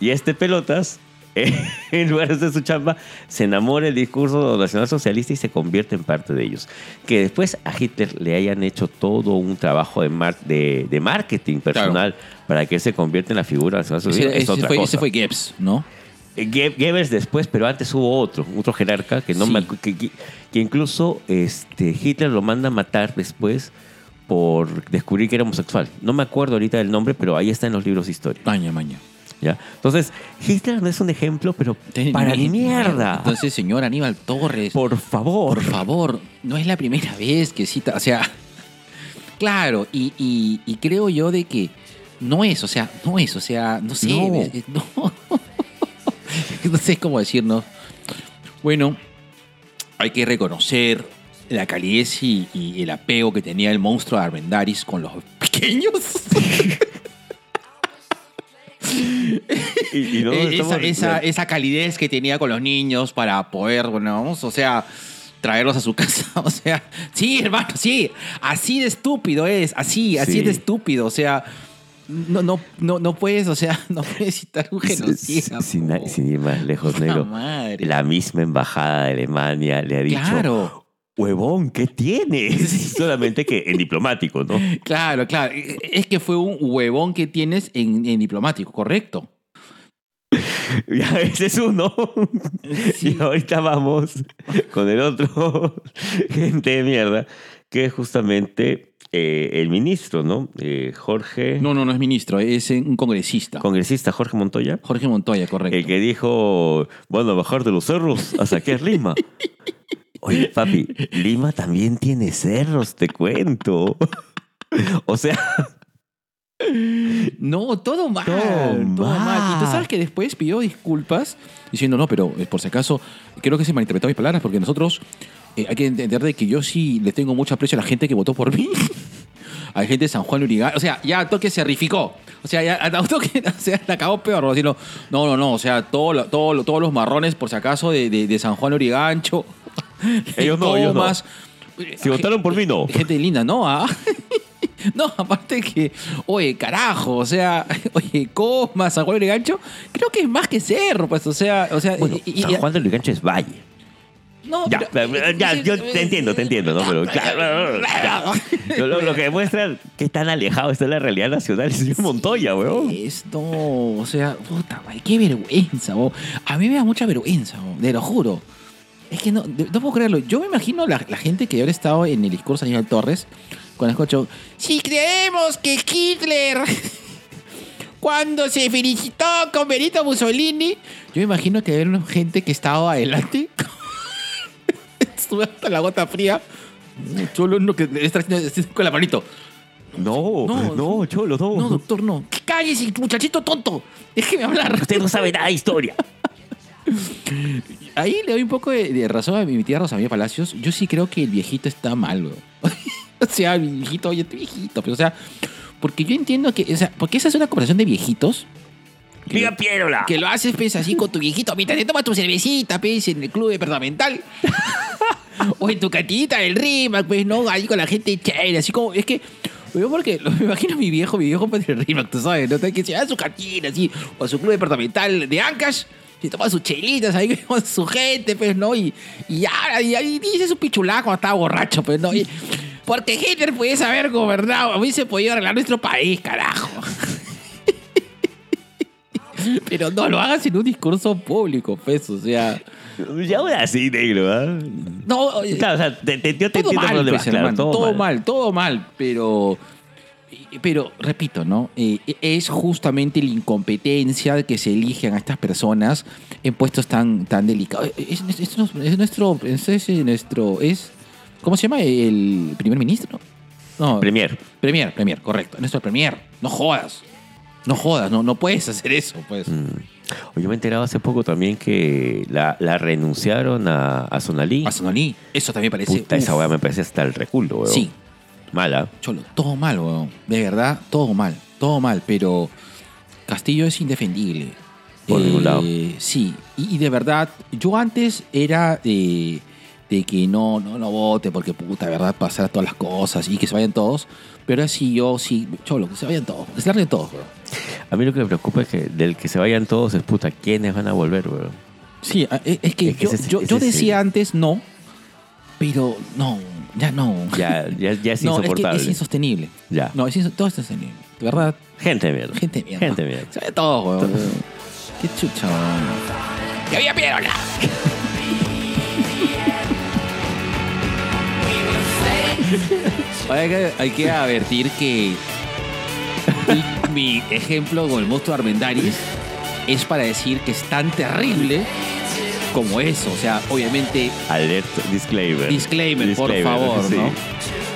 Y este pelotas, en lugar de hacer su chamba, se enamora del discurso nacional socialista y se convierte en parte de ellos. Que después a Hitler le hayan hecho todo un trabajo de, mar- de, de marketing personal para que él se convierta en la figura nacional Ese, socialista. es ese otra fue, cosa. ese fue Goebbels, ¿no? Eh, Goebbels después, pero antes hubo otro, otro jerarca que no Sí. me que, que- que incluso este, Hitler lo manda a matar después por descubrir que era homosexual. No me acuerdo ahorita del nombre, pero ahí está en los libros de historia. Maña, maña. ¿ya? Entonces, Hitler no es un ejemplo, pero para mi mierda. Entonces, señor Aníbal Torres, por favor. por favor, no es la primera vez que cita, o sea, claro, y, y- y creo yo de que no es, o sea, no es, o sea, no sé, No. es- es- no, no sé cómo decirnos. Bueno, hay que reconocer la calidez y, y el apego que tenía el monstruo de Armendaris con los pequeños. Y, y no Eh, estamos- esa, esa, esa calidez que tenía con los niños para poder, bueno, vamos, o sea, traerlos a su casa. O sea, sí, hermano, sí, así de estúpido es, así, así Sí. de estúpido. O sea, no, no, no, no puedes, o sea, no puedes citar un genocida. sin, sin ir más lejos, negro. madre. La misma embajada de Alemania le ha dicho, Claro. huevón, ¿qué tienes? Solamente que en diplomático, ¿no? Claro, claro. Es que fue un huevón que tienes en, en diplomático, correcto. Ya, ese es uno. Sí. Y ahorita vamos con el otro gente de mierda, que justamente eh, el ministro, ¿no? Eh, Jorge, No, no, no es ministro, es un congresista. congresista Jorge Montoya, Jorge Montoya, correcto. el que dijo, a bajar de los cerros hasta que es Lima. Oye, papi, Lima también tiene cerros, te cuento. O sea, No, todo mal. Todo Todo, mal. Y tú mal. sabes que después pidió disculpas diciendo, no, pero eh, por si acaso, creo que se malinterpretó mis palabras porque nosotros eh, hay que entender de que yo sí le tengo mucho aprecio a la gente que votó por mí. Hay gente de San Juan Urigan. O sea, ya toque se rificó. O sea, ya toque o sea, la acabó peor. No, no, no. O sea, todo, todo, todos los marrones, por si acaso, de, de- de San Juan Urigancho. Ellos no, ellos no. Comas. Si votaron por mí, no. Gente linda, ¿no? ¿Ah? No, aparte que, oye, carajo, o sea, oye, Cosma, San Juan de Gancho, creo que es más que cerro, pues, o sea, o sea, Bueno, y- y- San Juan del Lurigancho es valle. No, Ya, pero- ya, yo te entiendo, te entiendo, ¿no? Pero claro, ya. Lo, lo- que demuestra qué tan alejado está la realidad nacional es el señor Montoya, weón. Esto, o sea, puta madre, qué vergüenza, bo. A mí me da mucha vergüenza, bo, te lo juro. Es que no, no puedo creerlo. Yo me imagino la, la gente que habrá estado en el discurso de Aníbal Torres cuando escuchó, si creemos que Hitler, cuando se felicitó con Benito Mussolini, yo me imagino que había una gente que estaba adelante, estuve hasta la gota fría, solo uno que está con la manito. No, No, no, cholo, no. No, doctor, no. Cállese, muchachito tonto. Déjeme hablar. Usted no sabe nada de historia. Ahí le doy un poco de, de razón a mi tía Rosamía Palacios. Yo sí creo que el viejito está mal, o sea, el viejito, oye, este viejito. Pero, o sea, porque yo entiendo que, o sea, porque esa es una conversación de viejitos. Que lo, Pierola. que lo haces, pues, así con tu viejito. Mientras te tomas tu cervecita, pues, en el club departamental. o en tu cantinita del RIMAC, pues, ¿no? Ahí con la gente chévere, así como, es que... Yo porque lo- me imagino a mi viejo, mi viejo pues, del RIMAC, tú sabes, ¿no? Que se va a su cantina, así, o a su club departamental de Ancash, y toma sus chelitas ahí con su gente, pues, ¿no? Y, y ya, y ahí dice su pichulá cuando estaba borracho, pues, ¿no? Y- porque Hitler pudiese haber gobernado, hubiese podido arreglar nuestro país, carajo. Pero no lo hagas en un discurso público, pues, o sea... Ya ahora sí, negro, ¿ah? No, oye, Claro, o sea, te, te- yo te todo entiendo por mal, dónde pues, vas, claro, hermano, todo, todo, mal. mal. todo mal, pero, pero repito, ¿no? Eh, es justamente la incompetencia de que se eligen a estas personas en puestos tan, tan delicados. Es, es- es nuestro, es nuestro, es, es nuestro, es, ¿cómo se llama? El primer ministro. No, Premier. premier, premier, correcto, nuestro premier. No jodas, no jodas, no, no puedes hacer eso, pues. Mm. Yo me he enterado hace poco también que la, la renunciaron a, a Sonalí. A Sonalí, eso también parece. Puta, esa weá me parece hasta el reculo, weón. Sí, Mala. Cholo, todo mal, weón. De verdad, todo mal. Todo mal, pero Castillo es indefendible. Por ningún lado. Sí, y, y de verdad, yo antes era de, de que no, no, no vote porque puta, verdad, pasar todas las cosas y que se vayan todos. Pero ahora sí, yo sí, Cholo, que se vayan todos, que se larguen todos, weón. A mí lo que me preocupa es que del que se vayan todos es puta, ¿quiénes van a volver, weón? Sí, a- es que, Es que yo, ese yo, ese decía antes no, pero no, ya no. Ya, ya, ya es no, es insoportable. que es insostenible. Ya. No, es todo es insostenible. De verdad, Gente de mierda. Gente de mierda. Gente de mierda. Se ve todo, weón. Qué chucha, weón. ¡Que había pierola! hay, que, hay que advertir que mi, ejemplo con el monstruo Armendaris es para decir que es tan terrible como eso. O sea, obviamente, Alert disclaimer. disclaimer, por favor, sí. ¿no?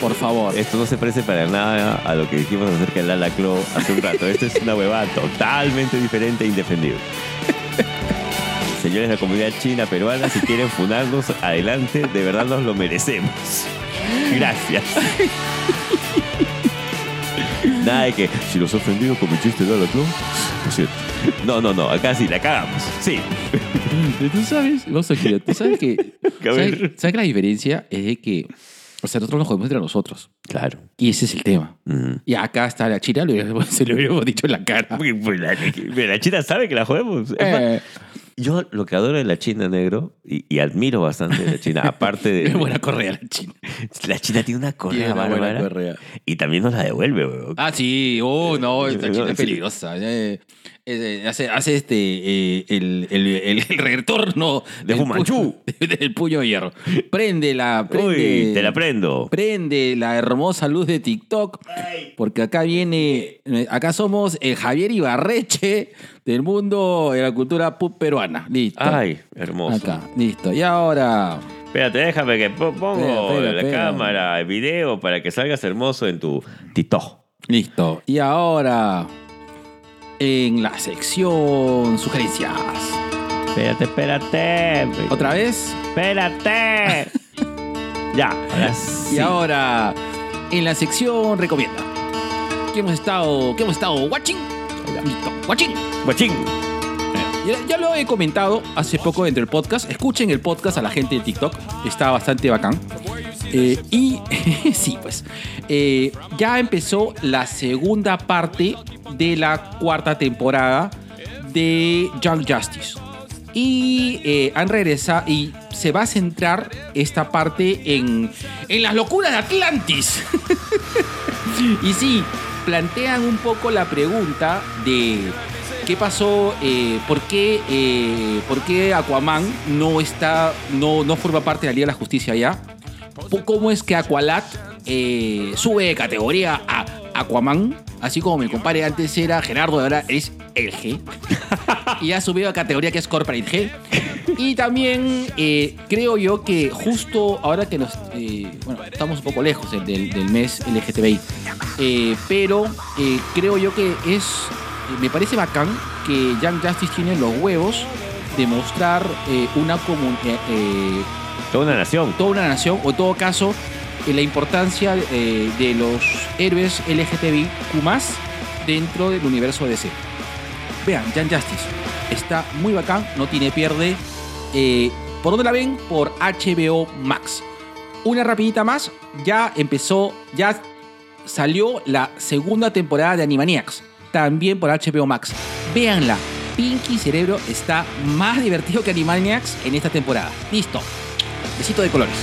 Por favor. Esto no se parece para nada a lo que dijimos acerca del Ala Clo hace un rato. Esto es una huevada totalmente diferente e indefendible. Señores de la comunidad china peruana, si quieren funarnos, adelante, de verdad nos lo merecemos. Gracias. Nada de que si los he ofendido con mi chiste de. No, no, no, acá sí, la cagamos. Sí. Tú sabes, vamos a girar, tú sabes que. A. ¿sabes, sabes que la diferencia es de que. O sea, nosotros nos jodemos entre nosotros. Claro. Y ese es el tema. Ujú. Y acá está la hubiéramos- se lo hubiéramos dicho en la cara. Porque, pues, la, la China sabe que la jodemos. Eh, Yo lo que adoro de la China negro y, y admiro bastante de la China, aparte de. es buena correa la china. La China tiene una correa Tiene una buena bárbara correa. y también nos la devuelve, weón. Ah, sí. Oh, no, esta No, china es peligrosa. Eh, eh, hace, hace este eh, el, el, el, el retorno De del Fu Manchu. pu- del puño de hierro. Prende. Uy, te la prendo. Prende la hermosa luz de TikTok. Porque acá viene. Acá somos el Javier Ibarreche del mundo de la cultura peruana. Listo. Ay, hermoso. Acá, listo. Y ahora. Espérate, déjame que po- pongo espera, la cámara, el video para que salgas hermoso en tu TikTok. Listo. Y ahora, en la sección sugerencias. Espérate, espérate. ¿Otra vez? Espérate. ya, ahora sí. Y ahora, en la sección recomienda. ¿Qué hemos estado, qué hemos estado watching? Listo, watching. Guachín. Ya, lo he comentado hace poco dentro del podcast. Escuchen el podcast a la gente de TikTok. Está bastante bacán. Eh, y sí, pues. eh, ya empezó la segunda parte de la cuarta temporada de Young Justice. Y eh, han regresado. Y se va a centrar esta parte en, en las locuras de Atlantis. y sí, plantean un poco la pregunta de qué pasó, eh, por, qué, eh, por qué Aquaman no está, no, no forma parte de la Liga de la Justicia ya. ¿Cómo es que Aqualat eh, sube de categoría a Aquaman? Así como mi compadre antes era Gerardo, ahora es el G. y ha subido a categoría que es Corporate G. Y también eh, creo yo que justo ahora que nos. bueno, estamos un poco lejos del, mes LGTBI. eh, pero creo yo que es. Eh, me parece bacán que Young Justice tiene los huevos de mostrar eh, una comunidad. Toda una nación. toda una nación, o en todo caso, eh, la importancia eh, de los héroes LGTBIQ dentro del universo DC. Vean, Young Justice está muy bacán, no tiene pierde. Eh, ¿Por dónde la ven? Por HBO Max. Una rapidita más, ya empezó, ya salió la segunda temporada de Animaniacs, también por HBO Max. Véanla, Pinky Cerebro está más divertido que Animaniacs en esta temporada. Listo. Besito de colores.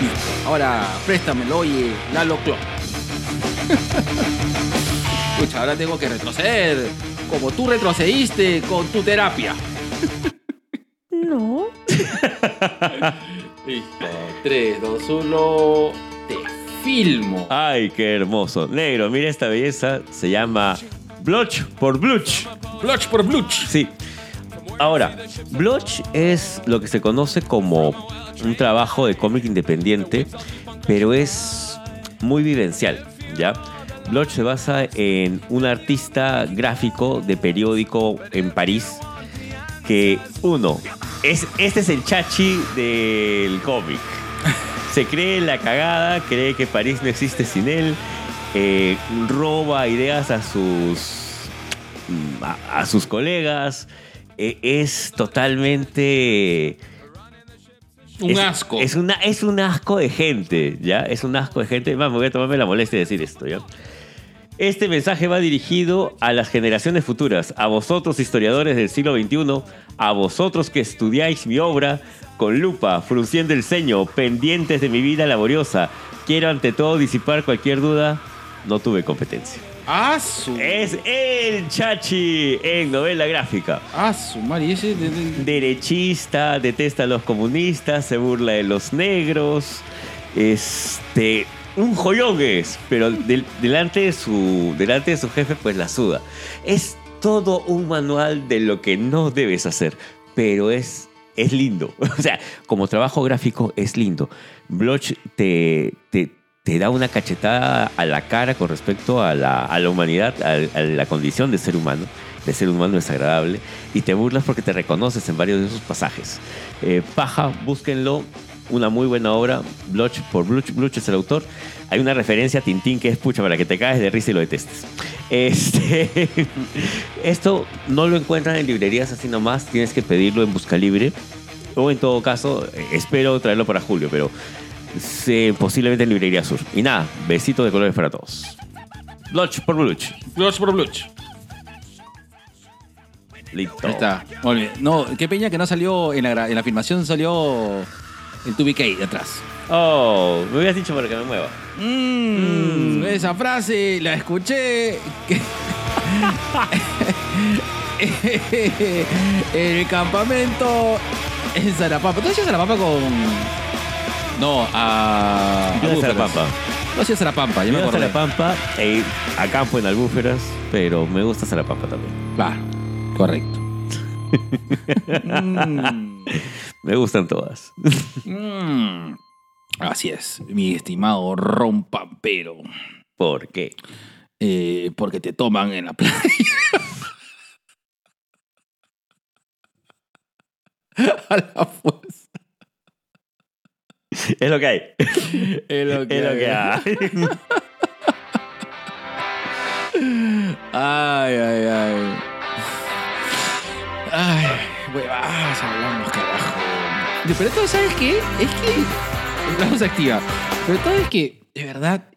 Listo. Ahora préstamelo, oye, Lalo Club. Escucha, ahora tengo que retroceder. Como tú retrocediste con tu terapia. No. Listo. 3, 2, 1. Te filmo. Ay, qué hermoso. Negro, mira esta belleza. Se llama Bloch por Bluch. Bluch por Bluch. Sí. Ahora, Bloch es lo que se conoce como un trabajo de cómic independiente, pero es muy vivencial, ¿ya? Bloch se basa en un artista gráfico de periódico en París que, uno, es, este es el chachi del cómic. Se cree la cagada, cree que París no existe sin él, eh, roba ideas a sus, mm, a, a sus colegas, eh, es totalmente... Un es- asco. Es, una, es un asco de gente, ¿ya? Es un asco de gente. Más, me voy a tomarme la molestia de decir esto, ¿ya? Este mensaje va dirigido a las generaciones futuras, a vosotros historiadores del siglo XXI, a vosotros que estudiáis mi obra con lupa, frunciendo el ceño, pendientes de mi vida laboriosa. Quiero ante todo disipar cualquier duda. No tuve competencia. Ah. Es el Chachi en novela gráfica. Ah, su madre. ¿y ese de- de- Derechista, detesta a los comunistas, se burla de los negros. Este. Un joyón es, pero del- delante, de su, delante de su jefe, pues la suda. Es todo un manual de lo que no debes hacer, pero es, es lindo. O sea, como trabajo gráfico es lindo. Bloch te, te, te da una cachetada a la cara con respecto a la, a la humanidad, a, a la condición de ser humano. De ser humano desagradable. Y te burlas porque te reconoces en varios de esos pasajes. Eh, paja, búsquenlo. Una muy buena obra. Bloch por Bluch. Bluch es el autor. Hay una referencia a Tintín que es pucha para que te caes de risa y lo detestes. Este, esto no lo encuentran en librerías así nomás. Tienes que pedirlo en Busca Libre. O en todo caso, espero traerlo para julio, pero sí, posiblemente en Librería Sur. Y nada, besitos de colores para todos. Bluch por Bluch. Bluch por Bluch. Listo. Ahí está. Muy bien. No, qué peña que no salió en la, en la filmación, salió el 2BK de atrás. Oh, me hubieras dicho para que me mueva. Mm, Esa frase la escuché. que- en el campamento en Zarapampa. ¿Tú hacías Zarapampa con.? No, a. Yo de. Zarapampa. Tú hacías Zarapampa, yo me acuerdo. Zarapampa e ir a campo en Albúferas, pero me gusta Zarapampa también. Claro, correcto. Mm, Me gustan todas. mm. Así es, mi estimado rompampero. ¿Por qué? Eh, porque te toman en la playa. A la fuerza. Es lo que hay. Es lo Es lo que hay. Ay, ay, ay. Ay, huevadas hablamos, carajo. Pero todo, ¿sabes qué? Es que. Vamos a activar. Pero todo es que, de verdad,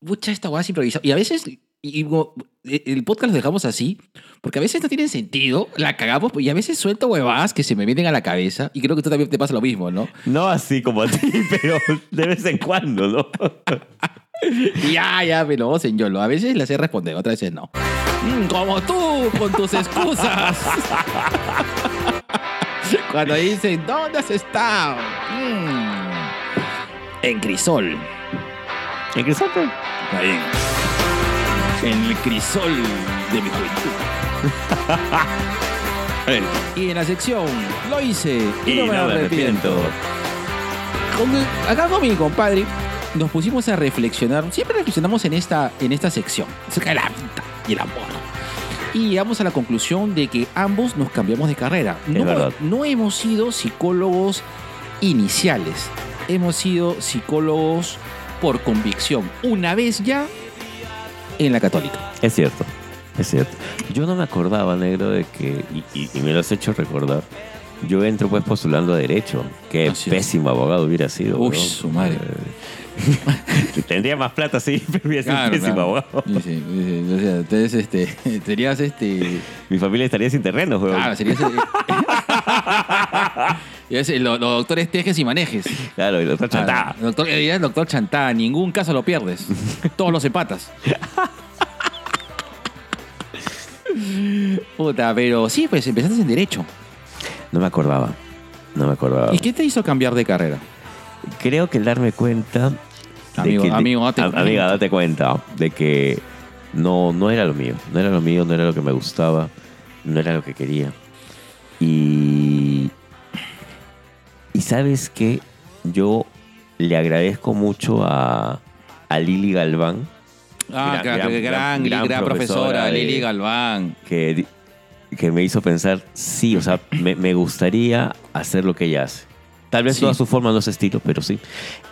mucha esta hueá es improvisada. Y a veces. y- y digo, el podcast lo dejamos así, porque a veces no tienen sentido, la cagamos, y a veces suelto huevadas que se me vienen a la cabeza, y creo que tú también te pasa lo mismo, ¿no? No así como a ti, pero de vez en cuando, ¿no? Ya, ya, me lo en YOLO. A veces le sé responder, otras veces no. Mm, como tú, con tus excusas. Cuando dicen, ¿dónde has estado? Mm, en Crisol. ¿En sopa? Ahí. En el crisol de mi juventud. y en la sección, lo hice y, no me arrepiento. Con- acá con mi compadre nos pusimos a reflexionar, siempre reflexionamos en esta, en esta sección, acerca de la vida y el amor. Y llegamos a la conclusión de que ambos nos cambiamos de carrera. No, verdad. no hemos sido psicólogos iniciales, hemos sido psicólogos por convicción. Una vez ya en la católica. Es cierto, es cierto. Yo no me acordaba, negro, de que, y, y- y me lo has hecho recordar, yo entro pues postulando a Derecho. Qué Así es. pésimo abogado hubiera sido. Uy, ¿no? su madre. Eh, Tendría más plata, sí, pero hubiera sido un pésimo abogado. Sí, sí, sí, o sea, entonces, este, serías este. Mi familia estaría sin terreno, weón. Claro, serías. y es el- los, los doctores tejes y manejes. Claro, y lo está Claro, chantada. el doctor, el doctor Chantá, ningún caso lo pierdes. Todos los empatas. Puta, pero sí, pues empezaste en Derecho. No me acordaba. No me acordaba. ¿Y qué te hizo cambiar de carrera? Creo que el darme cuenta. Amigo, que- amigo, date a-. Amiga, date cuenta de que no, no era lo mío. No era lo mío, no era lo que me gustaba. No era lo que quería. Y. Y sabes que yo le agradezco mucho a, a Lili Galván, Ah, Gran- gran, gran- gran, profesora, de- Lili Galván. que, que me hizo pensar, sí, o sea, me, me gustaría hacer lo que ella hace. Tal vez Sí. no a su forma, no su estilo, pero sí.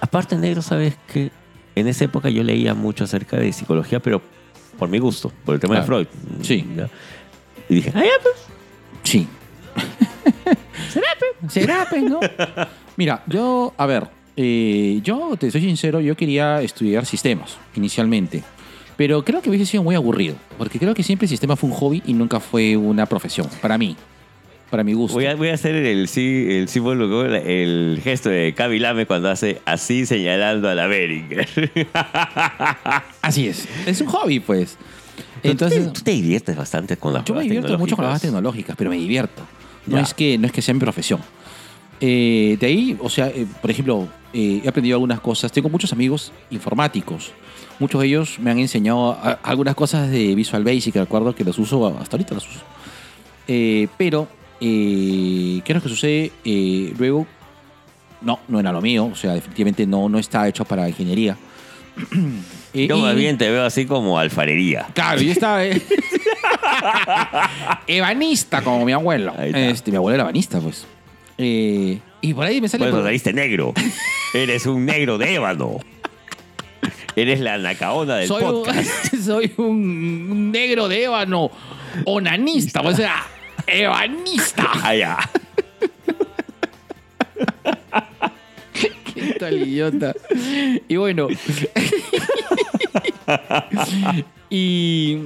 Aparte, negro, sabes que en esa época yo leía mucho acerca de psicología, pero por mi gusto, por el tema Claro. de Freud. Sí. ¿Ya? Y dije, ah, ya, pues. Sí. ¿Será, pe? ¿Será, pe, no? Mira, yo, a ver, eh, yo te soy sincero, yo quería estudiar sistemas inicialmente. Pero creo que hubiese sido muy aburrido. Porque creo que siempre el sistema fue un hobby y nunca fue una profesión. Para mí. Para mi gusto. Voy a, voy a hacer el, sí, el símbolo, el, gesto de Kaby Lame cuando hace así señalando a la Beringer. Así es. Es un hobby, pues. Entonces, tú te diviertes bastante con las yo me divierto mucho con las tecnológicas. pero me divierto. No Ya. es, que, no es que sea mi profesión. Eh, de ahí, o sea, eh, por ejemplo, eh, he aprendido algunas cosas. Tengo muchos amigos informáticos. Muchos de ellos me han enseñado a- algunas cosas de Visual Basic, recuerdo que los uso, hasta ahorita los uso. Pero, eh, ¿qué es lo que sucede? Eh, luego, no, no era lo mío. O sea, definitivamente no, no está hecho para ingeniería. Eh, Yo más bien te veo así como alfarería. Claro, yo estaba. eh, ebanista, como mi abuelo. Este, mi abuelo era ebanista, pues. Eh, y por ahí me sale. Bueno, por- saliste negro. Eres un negro de ébano. Eres la nacaona del soy, podcast. un, soy un, un negro de ébano onanista, o sea, ebanista. Allá. ¿Qué tal idiota? Y bueno. y.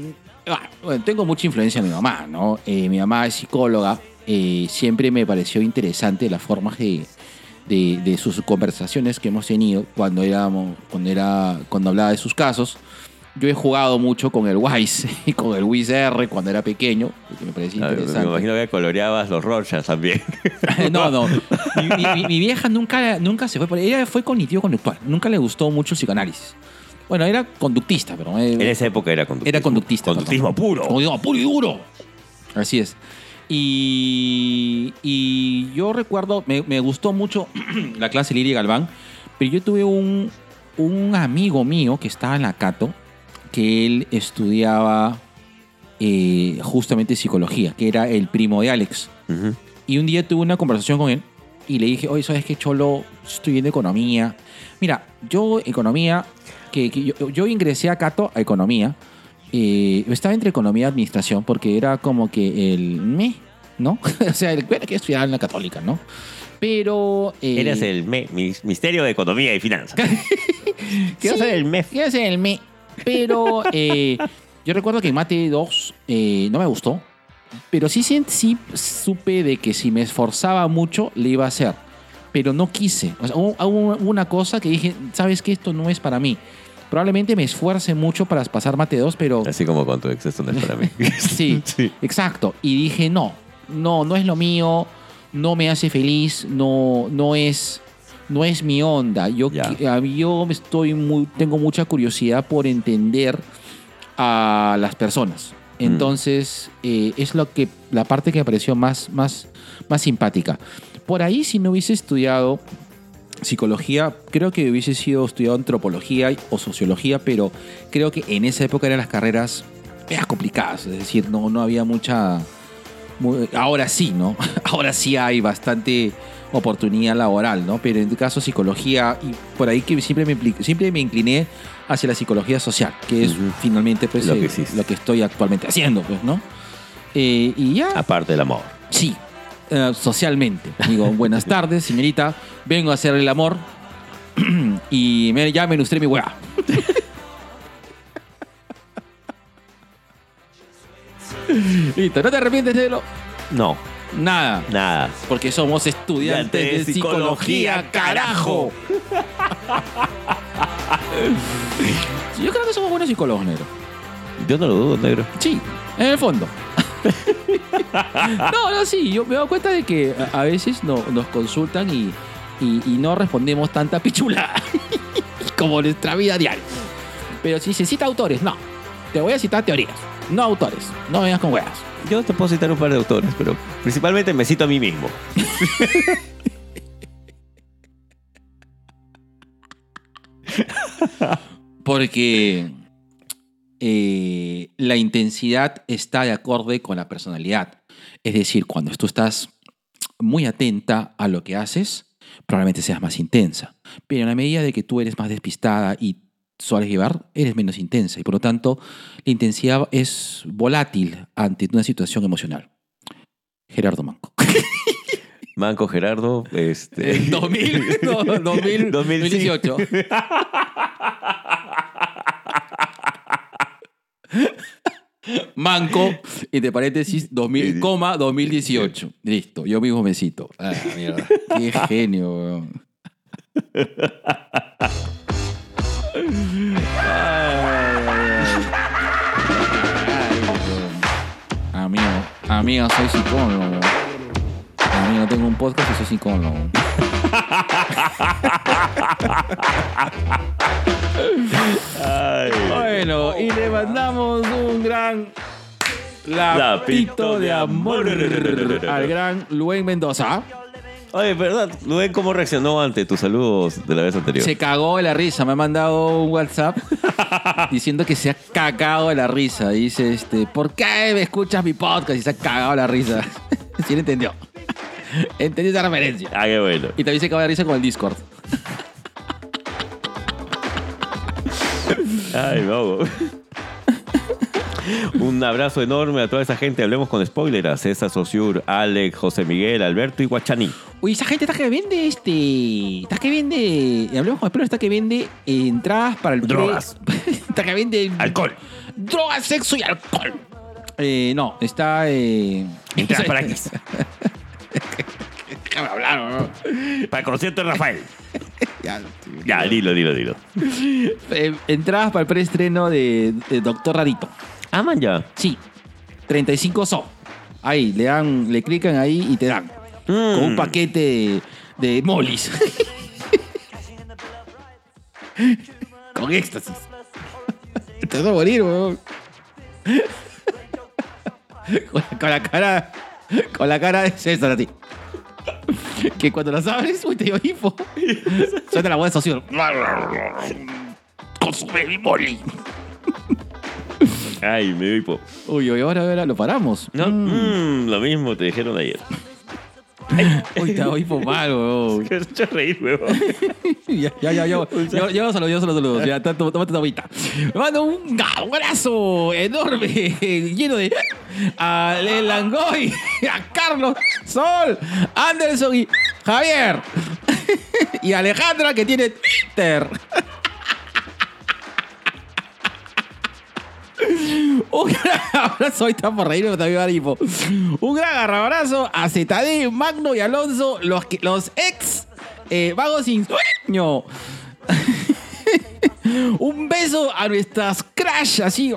ah, bueno, tengo mucha influencia de mi mamá, ¿no? Eh, mi mamá es psicóloga. eh, siempre me pareció interesante la forma de, de, de sus conversaciones que hemos tenido cuando éramos, cuando era, cuando hablaba de sus casos. Yo he jugado mucho con el Wise y con el Wise R cuando era pequeño, que me parecía Ah, Me interesante. imagino que coloreabas los Rorschach también. no, no. Mi, mi- mi- mi vieja nunca, nunca se fue por Ella fue cognitivo conductual. Nunca le gustó mucho el psicoanálisis. Bueno, era conductista, pero. eh, En esa época era conductismo. era conductista. Conductismo perdón. puro. Conductismo puro y duro. Así es. Y, y yo recuerdo, me, me gustó mucho la clase Liria Galván, pero yo tuve un, un amigo mío que estaba en la Cato, que él estudiaba eh, justamente psicología, que era el primo de Alex. Y un día tuve una conversación con él y le dije, oye, ¿sabes qué, Cholo? Estoy viendo economía. Mira, yo economía, que, que yo, yo ingresé a Cato a economía. eh, estaba entre economía y administración porque era como que el me, ¿no? o sea, el que estudiaba en la católica, ¿no? Pero... eh, Eres el me- Misterio de Economía y Finanzas. Quiero Sí, ser el MEF. Ser el me. Pero eh, yo recuerdo que en Mate 2 eh, no me gustó. Pero sí, sí, sí supe de que si me esforzaba mucho, le iba a hacer. Pero no quise. O sea, hubo, hubo una cosa que dije, ¿sabes que Esto no es para mí. Probablemente me esfuerce mucho para pasar Mate 2, pero... Así como con tu ex, esto no es para mí. Sí, Sí. exacto. Y dije, no, no, no es lo mío, no me hace feliz, no, no es, no es mi onda. Yo, yo estoy muy, tengo mucha curiosidad por entender a las personas. Entonces, eh, es lo que, la parte que me pareció más, más, más simpática. Por ahí, si no hubiese estudiado psicología, creo que hubiese sido estudiado antropología o sociología, pero creo que en esa época eran las carreras medias complicadas, es decir, no, no había mucha... mu- ahora sí, ¿no? Ahora sí hay bastante oportunidad laboral, ¿no? Pero en tu caso psicología, y por ahí que siempre me, siempre me incliné hacia la psicología social, que es finalmente pues, Lo que eh, lo que estoy actualmente haciendo, pues, ¿no? Eh, y ya, Aparte del amor. Sí, eh, socialmente. Digo, buenas tardes, señorita. Vengo a hacer el amor y me, ya me ilustré mi weá. Listo, ¿no te arrepientes de lo? No, Nada, nada. porque somos estudiantes de psicología, carajo. Yo creo que somos buenos psicólogos, negro. Yo no lo dudo, negro. Sí, en el fondo. no, no, sí, yo me doy cuenta de que a, a veces no- nos consultan y, y- y no respondemos tanta pichula como nuestra vida diaria. Pero si se cita autores, no. Te voy a citar teorías, no autores. No vengas con huevas. Yo te puedo citar un par de autores, pero principalmente me cito a mí mismo. Porque eh, la intensidad está de acorde con la personalidad. Es decir, cuando tú estás muy atenta a lo que haces, probablemente seas más intensa. Pero en la medida de que tú eres más despistada y sueles llevar, eres menos intensa. Y por lo tanto, la intensidad es volátil ante una situación emocional. Gerardo Manco. Manco Gerardo, este. En 2000, no, 2000, 2018. Manco, entre paréntesis, 2000, coma 2018. Listo, yo mismo me cito. Ah, mierda. Qué genio, weón. Amigo, amigo, soy psicólogo. Amigo, tengo un podcast y soy psicólogo. Ay. Bueno, y le mandamos un gran lapito de amor al gran Luen Mendoza. Oye, ¿verdad? Luen, ¿cómo reaccionó ante tus saludos de la vez anterior? Se cagó de la risa, me ha mandado un WhatsApp diciendo que se ha cagado de la risa. Dice, este, ¿por qué me escuchas mi podcast y se ha cagado de la risa? ¿Sí lo entendió? Entendió esa referencia. Ah, qué bueno. Y también se cagó de risa con el Discord. Ay, no. Un abrazo enorme a toda esa gente. Hablemos con spoiler. A César Sosur, Alex, José Miguel, Alberto y Guachani. Uy, esa gente está que vende este. Está que vende. Hablemos con el está que vende eh, entradas para el. pre- Drogas. está que vende. Alcohol. Drogas, sexo y alcohol. Eh, no, está. Eh, Entradas para aquí. Déjame hablar, ¿no? Para el concierto de Rafael. Ya, Ya, dilo, dilo, dilo. Eh, entradas para el preestreno de, de Doctor Rarito. Ah, man, ya. Sí. 35 so. Ahí, le dan, le clican ahí y te dan. Con un Mm. paquete de, de molis. con éxtasis. Te vas a morir, weón. con, la, con la cara. Con la cara de César así. Que cuando las abres, uy, te dio info. Suena la voz de socio. Consume mi moli. Ay, me dio hipo. Uy, uy, ahora, ahora lo paramos. No, Mm. mm, lo mismo te dijeron ayer. Uy, te doy hipo mal, weón. Has hecho reír, huevón. ya, ya, ya, ya. Ya, ya, saludos, ya, tómate una agüita. Me mando un abrazo enorme, lleno de. A Langoy, a Carlos, Sol, Anderson y Javier. y Alejandra, que tiene Twitter. Un gran abrazo, hoy está por reírme, también va a dar hipo. Un gran abrazo a ZD, Magno y Alonso, los, los ex eh, vagos sin sueño. Un beso a nuestras crash, así,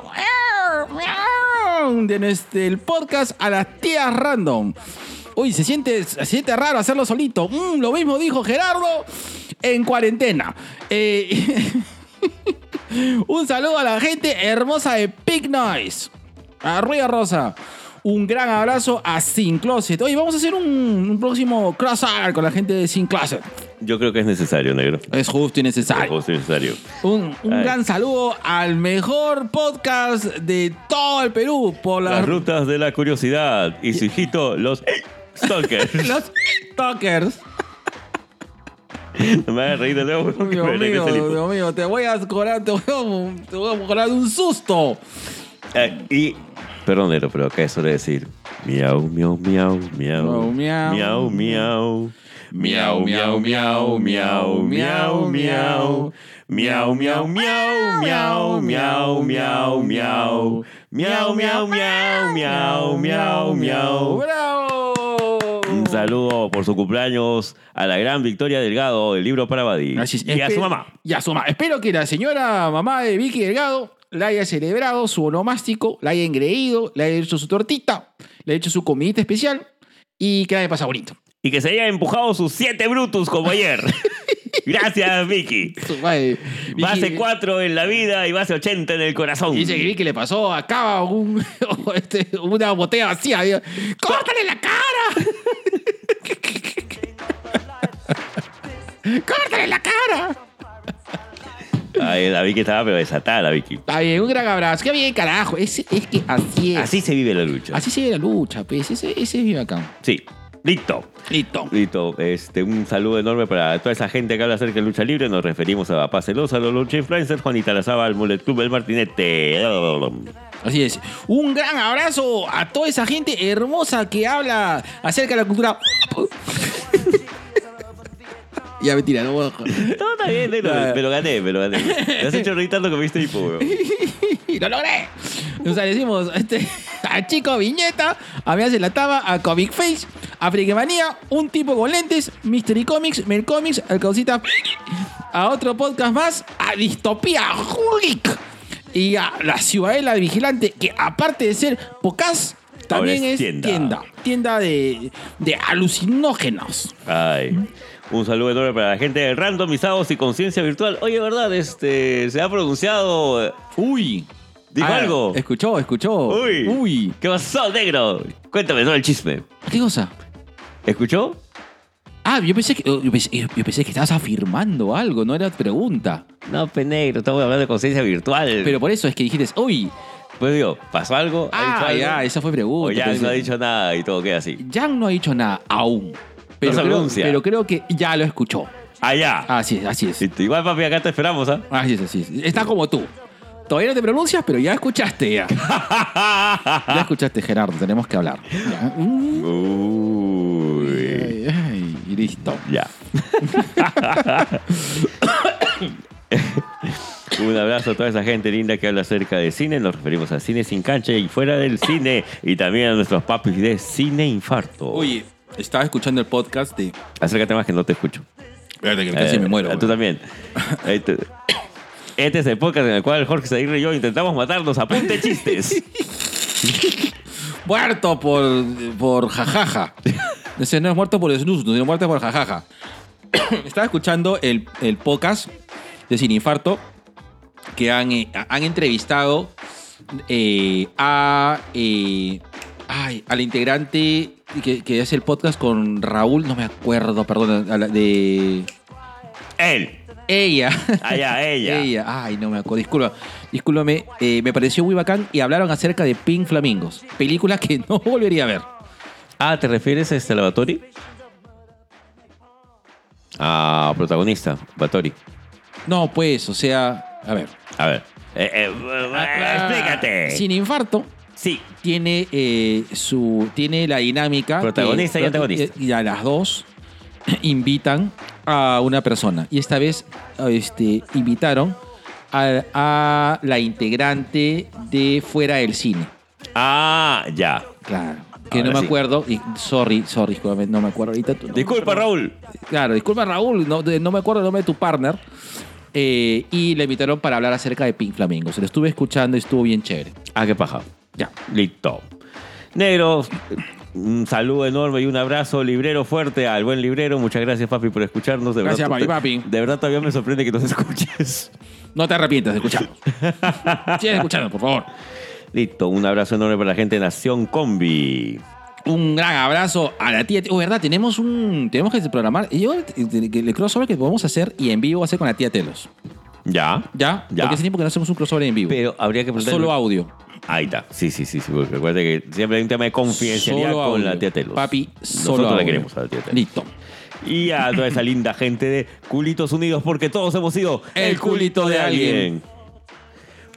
de nuestro el podcast a las tías random. Uy, se siente, se siente raro hacerlo solito. Mm, lo mismo dijo Gerardo en cuarentena. Eh, un saludo a la gente hermosa de Big Noise. A Ruido Rosa. Un gran abrazo a Sin Closet. Oye, vamos a hacer un, un próximo crossover con la gente de Sin Closet. Yo creo que es necesario, negro. Es justo y necesario. Es necesario. Un, un Ay. gran saludo al mejor podcast de todo el Perú por la- Las rutas de la curiosidad y su hijito, los stalkers. los TikTokers. No me hagas reír de nuevo. Dios mío, Dios mío, te voy a cobrar, te voy a, te voy a cobrar un susto. Eh, y, perdónelo, pero acá eso suele decir miau, miau, miau, miau, miau, miau, miau. Miau, miau, miau, miau, miau, miau. Miau, miau, miau, miau, miau, miau, miau. Miau, miau, miau, miau, miau, miau. ¡Bravo! Un saludo por su cumpleaños a la gran Victoria Delgado del libro para Badí Así es. y a su mamá. Y a su mamá. Espero que la señora mamá de Vicky Delgado la haya celebrado su onomástico, la haya engreído, le haya hecho su tortita, le haya hecho su comidita especial y que la haya pasado bonito. Y que se haya empujado sus siete brutos como ayer. Gracias, Vicky. Madre, Vicky- Base 4 en la vida y base 80 en el corazón. Dice que Vicky le pasó acá un, este, una botella vacía. ¡Córtale la cara! ¡Córtale la cara! Ay, la Vicky estaba pero desatada, la Vicky. Está bien, un gran abrazo. Qué bien, carajo. Es, es que así es. Así se vive la lucha. Así se ve la lucha, pues. Ese, ese es mi bacán. Sí. Listo. Listo. Listo. Este, un saludo enorme para toda esa gente que habla acerca de lucha libre. Nos referimos a Paz Celosa, los Lucha Influencers, Juanita Lazaba, el Mullet Club, el Martinete. Así es. Un gran abrazo a toda esa gente hermosa que habla acerca de la cultura. Ya mentira, no voy a joder. Todo está bien, negro. Me lo gané, me lo gané. Me has hecho reír tanto que me viste hipo, weón. Lo logré. O sea, decimos este, a Chico Viñeta, a Mía la Taba, a Comic Face, a Friquemanía, un tipo con lentes, Mystery Comics, Mel Comics, al Causita a otro podcast más, a Distopía Geek y a La Ciudadela Vigilante, que aparte de ser podcast, también es tienda. tienda. Tienda, de, de alucinógenos. Ay. Un saludo enorme para la gente de Randomizados y Conciencia Virtual. Oye, ¿verdad? Este, se ha pronunciado. eh, Uy. ¿Dijo Ah, algo? Escuchó, escuchó. Uy. Uy. ¿Qué pasó, negro? Cuéntame todo el chisme. ¿Qué cosa? ¿Escuchó? Ah, yo pensé que, yo pensé, yo pensé que estabas afirmando algo, no era pregunta. No, penegro, estamos hablando de conciencia virtual. Pero por eso es que dijiste, uy, Pues digo, ¿pasó algo? ¿Ha dicho ah, algo? ya, esa fue pregunta. O no ha dicho nada y todo queda así. Jan no ha dicho nada aún. Pero, creo, pero creo que ya lo escuchó. Allá. Así es, así es. Listo, Igual, papi, acá te esperamos, ¿ah? Así es, así es. Está como tú. Todavía no te pronuncias, pero ya escuchaste ya. Ya escuchaste, Gerardo, tenemos que hablar. Ya. Uy. Ay, ay, y listo. Ya. Un abrazo a toda esa gente linda que habla acerca de cine. Nos referimos a cine sin cancha y fuera del cine. Y también a nuestros papis de Cine Infarto. Oye, estaba escuchando el podcast de. Acércate más que no te escucho. Espérate que casi Eh, me muero. Tú güey. también. Este, es el podcast en el cual Jorge Zaguirre y yo intentamos matarnos a punta de chistes. Muerto por, por jajaja. No es muerto por snus, sino muerto por jajaja. Estaba escuchando el, el podcast de Sin Infarto que han, eh, han entrevistado eh, a, eh, ay, al integrante que, que hace el podcast con Raúl, no me acuerdo, perdón, a la- de... Él. Ella. Ah, ya, ella. Ella. Ay, no me acuerdo. Disculpa. Discúlpame. eh, me pareció muy bacán y hablaron acerca de Pink Flamingos. Película que no volvería a ver. Ah, ¿te refieres a este Lavatori? Ah, protagonista, Batori. No, pues, o sea, a ver. A ver. Eh, eh, eh, explícate. Sin infarto, Sí. tiene eh, su tiene la dinámica Protagonista que- y antagonista. y a las dos invitan a una persona y esta vez este invitaron a, a la integrante de fuera del cine Ah, ya. claro que Ahora no me sí. acuerdo y sorry sorry no me acuerdo ahorita no, Disculpa, Raúl. claro disculpa Raúl no, no me acuerdo el nombre de tu partner Eh, y le invitaron para hablar acerca de Pink Flamingo se lo estuve escuchando y estuvo bien chévere Ah, qué paja. Ya Listo. Negro, un saludo enorme y un abrazo librero fuerte al buen librero. Muchas gracias, papi, por escucharnos. De Gracias, verdad, papi, papi. De verdad todavía me sorprende que nos escuches. no te arrepientas de escucharnos sigue escuchando por favor Listo, un abrazo enorme para la gente de Nación Combi. Un gran abrazo a la tía. Oh, verdad, tenemos un. Tenemos que programar. Yo, el crossover que podemos hacer y en vivo hacer con la tía Telos. Ya. ¿Ya? Ya. Porque hace tiempo que no hacemos un crossover en vivo. Pero habría que preguntarle- Solo audio. Ahí está. Sí, sí, sí. sí porque recuerde que siempre hay un tema de confidencialidad Solo con audio. la tía Telos. Papi, solo Nosotros la audio. queremos a la tía Telos. Listo. Y a toda esa linda gente de Culitos Unidos, porque todos hemos sido El culito de alguien.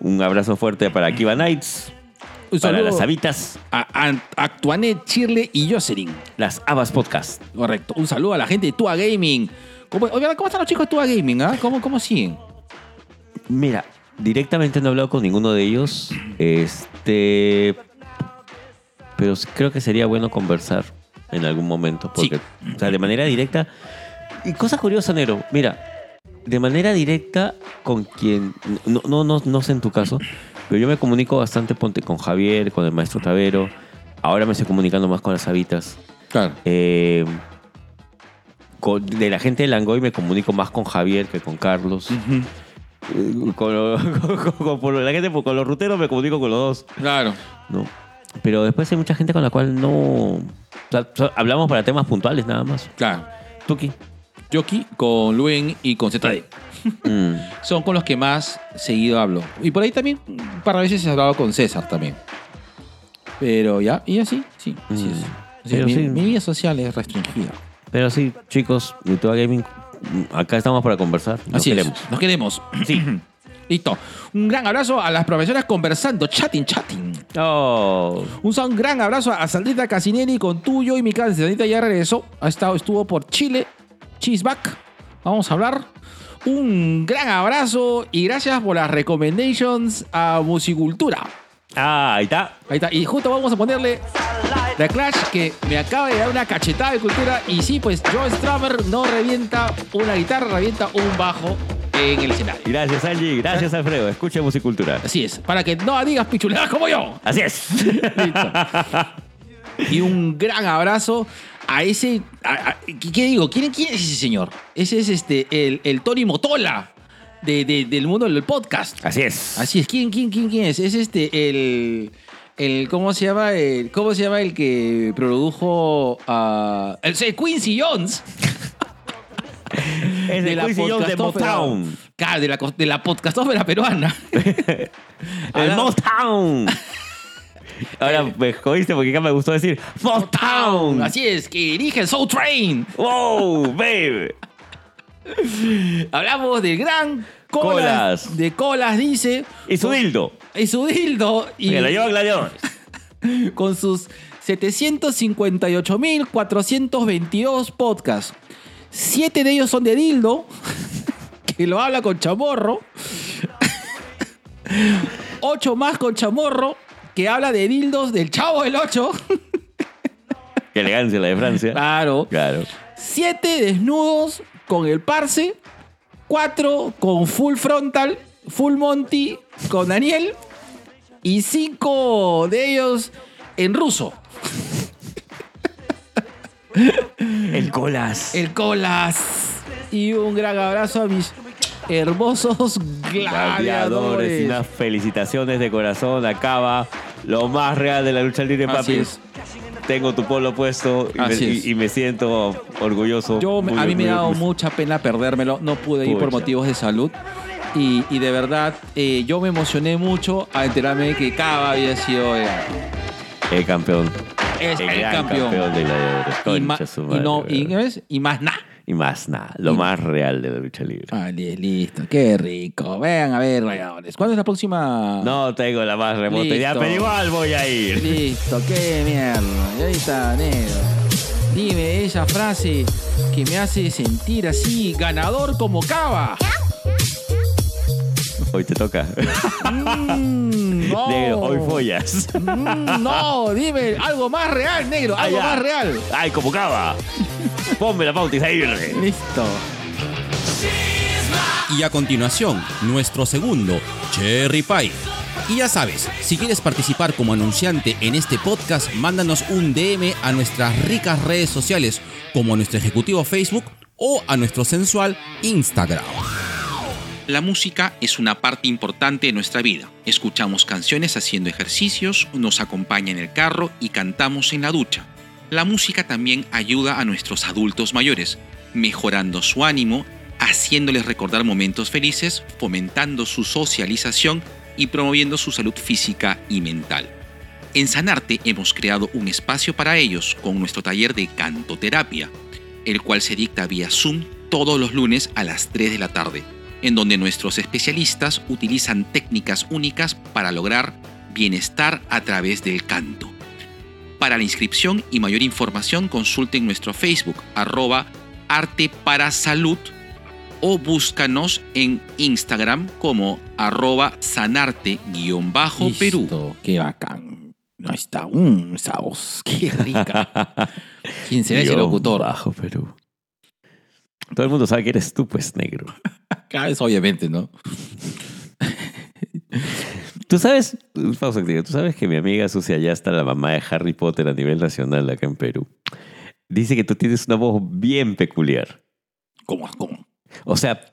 Un abrazo fuerte para Kiva Nights, Un para las Habitas, a, a Actuanet, Chirle y Jocelyn. las Habas Podcast. Correcto. Un saludo a la gente de Tua Gaming. ¿Cómo, ¿cómo están los chicos de Tua Gaming? ah? ¿Cómo, ¿Cómo siguen? Mira, directamente no he hablado con ninguno de ellos. Este. Pero creo que sería bueno conversar en algún momento. Porque, o sea, de manera directa. Y cosa curiosa, Nero. Mira, de manera directa con quien. No, no, no, no sé en tu caso. Pero yo me comunico bastante ponte, con Javier, con el maestro Tavero. Ahora me estoy comunicando más con las habitas. Claro. Eh, con- de la gente de Langoy me comunico más con Javier que con Carlos. Con, lo- con- la gente, con los ruteros me comunico con los dos, Claro. ¿no? Pero después hay mucha gente con la cual no... o sea, so- hablamos para temas puntuales nada más. Claro. Tuki. Yoki con Luen y con ZD. Mm. Son con los que más seguido hablo. Y por ahí también un par de veces he hablado con César también. Pero ya, y así, sí. así Mm. es. O sea, mi, sí. mi vida social es restringida. Pero sí, chicos, mi Toa Gaming, acá estamos para conversar. Nos Así queremos. es. Nos queremos. Sí. Listo. Un gran abrazo a las profesoras conversando, chatting, chatting. Oh, Un gran abrazo a Saldita Casinelli con tuyo y mi cáncer. Saldita ya regresó. Ha estado, estuvo por Chile. Cheeseback. Vamos a hablar. Un gran abrazo y gracias por las recommendations a Musicultura. ah, ahí está. Ahí está. Y justo vamos a ponerle The Clash que me acaba de dar una cachetada de cultura. Y sí, pues Joe Strummer no revienta una guitarra, revienta un bajo en el escenario. Gracias, Angie. Gracias, Alfredo. Escuche Musicultura. Así es. Para que no digas pichuleadas como yo. Así es. Listo. Y un gran abrazo a ese. a- a- ¿qué, qué digo? ¿Quién, quién es ese señor? Ese es este, el, el Tony Motola de- de- del mundo del podcast. Así es. Así es. ¿Quién, quién, quién, quién es? Es este, el. El ¿Cómo se llama? El, ¿Cómo se llama el que produjo a. el, el Quincy Jones. Es de Quincy Jones de Motown. Claro, de la, de la podcastófera peruana. El Ahora- Motown. Ahora me jodiste porque acá me gustó decir Motown. Así es, que dirige el Soul Train. Wow, baby. Hablamos del gran colas, colas. De colas, dice. Y su dildo. Y su dildo. Y que lo lleva Gladiador. con sus 758.422 podcasts. Siete de ellos son de dildo, que lo habla con chamorro. Ocho más con chamorro, que habla de dildos del chavo del ocho. Qué elegancia la de Francia. Claro. Claro. Siete desnudos con el parce, 4 con Full Frontal, Full Monty con Daniel y 5 de ellos en ruso. El colas. El colas. Y un gran abrazo a mis hermosos gladiadores. Y unas felicitaciones de corazón. Acaba lo más real de la lucha libre, papi. Así tengo tu polo puesto y, me, y- me siento orgulloso. Yo, muy- a mí me ha dado mucha pena perdérmelo. No pude ir por motivos de salud. Y, y de verdad, eh, yo me emocioné mucho a enterarme de que Cava había sido eh, El campeón. es el, gran campeón. de y, ma- y no, y. ¿qué ves? y más nada. Y más nada, lo más real de la lucha libre. Vale, listo. Qué rico. Vean a ver, gladiadores. ¿Cuándo es la próxima? No tengo la más remota idea, pero igual voy a ir. Listo, qué mierda. Y ahí está, negro. Dime esa frase que me hace sentir así, ganador como Cava. Hoy te toca. Mm, no. Negro, hoy follas. Mm, no, dime algo más real, negro, algo Ah, ya. más real. Ay, como cava. Ponme la pauta, Isaír. Listo. Y a continuación, nuestro segundo, Cherry Pie. Y ya sabes, si quieres participar como anunciante en este podcast, mándanos un DM a nuestras ricas redes sociales, como a nuestro ejecutivo Facebook o a nuestro sensual Instagram. La música es una parte importante de nuestra vida. Escuchamos canciones haciendo ejercicios, nos acompaña en el carro y cantamos en la ducha. La música también ayuda a nuestros adultos mayores, mejorando su ánimo, haciéndoles recordar momentos felices, fomentando su socialización y promoviendo su salud física y mental. En Sanarte hemos creado un espacio para ellos con nuestro taller de cantoterapia, el cual se dicta vía Zoom todos los lunes a las 3 de la tarde, en donde nuestros especialistas utilizan técnicas únicas para lograr bienestar a través del canto. Para la inscripción y mayor información consulten nuestro Facebook arroba arte para salud o búscanos en Instagram como arroba sanarte-perú. Listo, qué bacán. Ahí está, un esa voz, qué rica. ¿Quién será ese locutor? Bajo Perú. Todo el mundo sabe que eres tú, pues, negro. Cada vez, obviamente, ¿no? Tú sabes, pausa activa, tú sabes que mi amiga Sucia ya está la mamá de Harry Potter a nivel nacional acá en Perú. Dice que tú tienes una voz bien peculiar. ¿Cómo? ¿Cómo? O sea,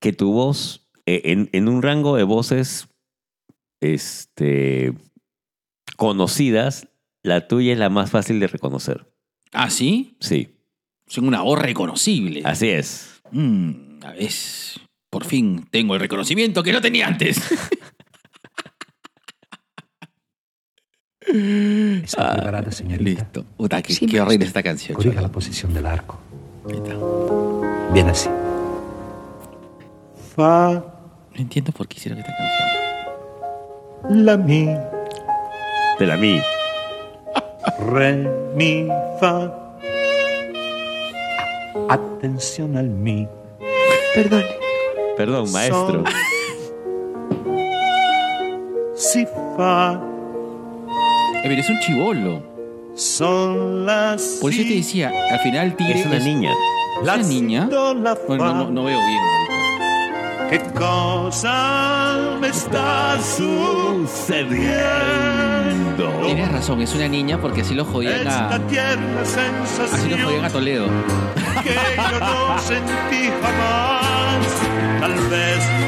que tu voz, eh, en, en un rango de voces este, conocidas, la tuya es la más fácil de reconocer. ¿Ah, sí? Sí, Son una voz reconocible. así es. Mm, a ver, por fin tengo el reconocimiento que no tenía antes. ¿Está preparada, señorita? Listo. Puta, qué, Sí, qué horrible esta canción. Corrija la posición del arco. Ahí está. Bien así. Fa, No entiendo por qué hicieron esta canción. la, mi, De la mí. re, mi, fa. Atención al mi. Perdón. Perdón, maestro. Si, fa. Eh, pero es un chivolo. Son las. Por eso te decía, al final el tigre Es una niña. ¿Es la, una niña? Bueno, no, no veo bien. ¿Qué cosa me está sucediendo? Tienes razón, es una niña porque así lo jodían a, así lo jodían a Toledo. que yo no sentí jamás. Tal vez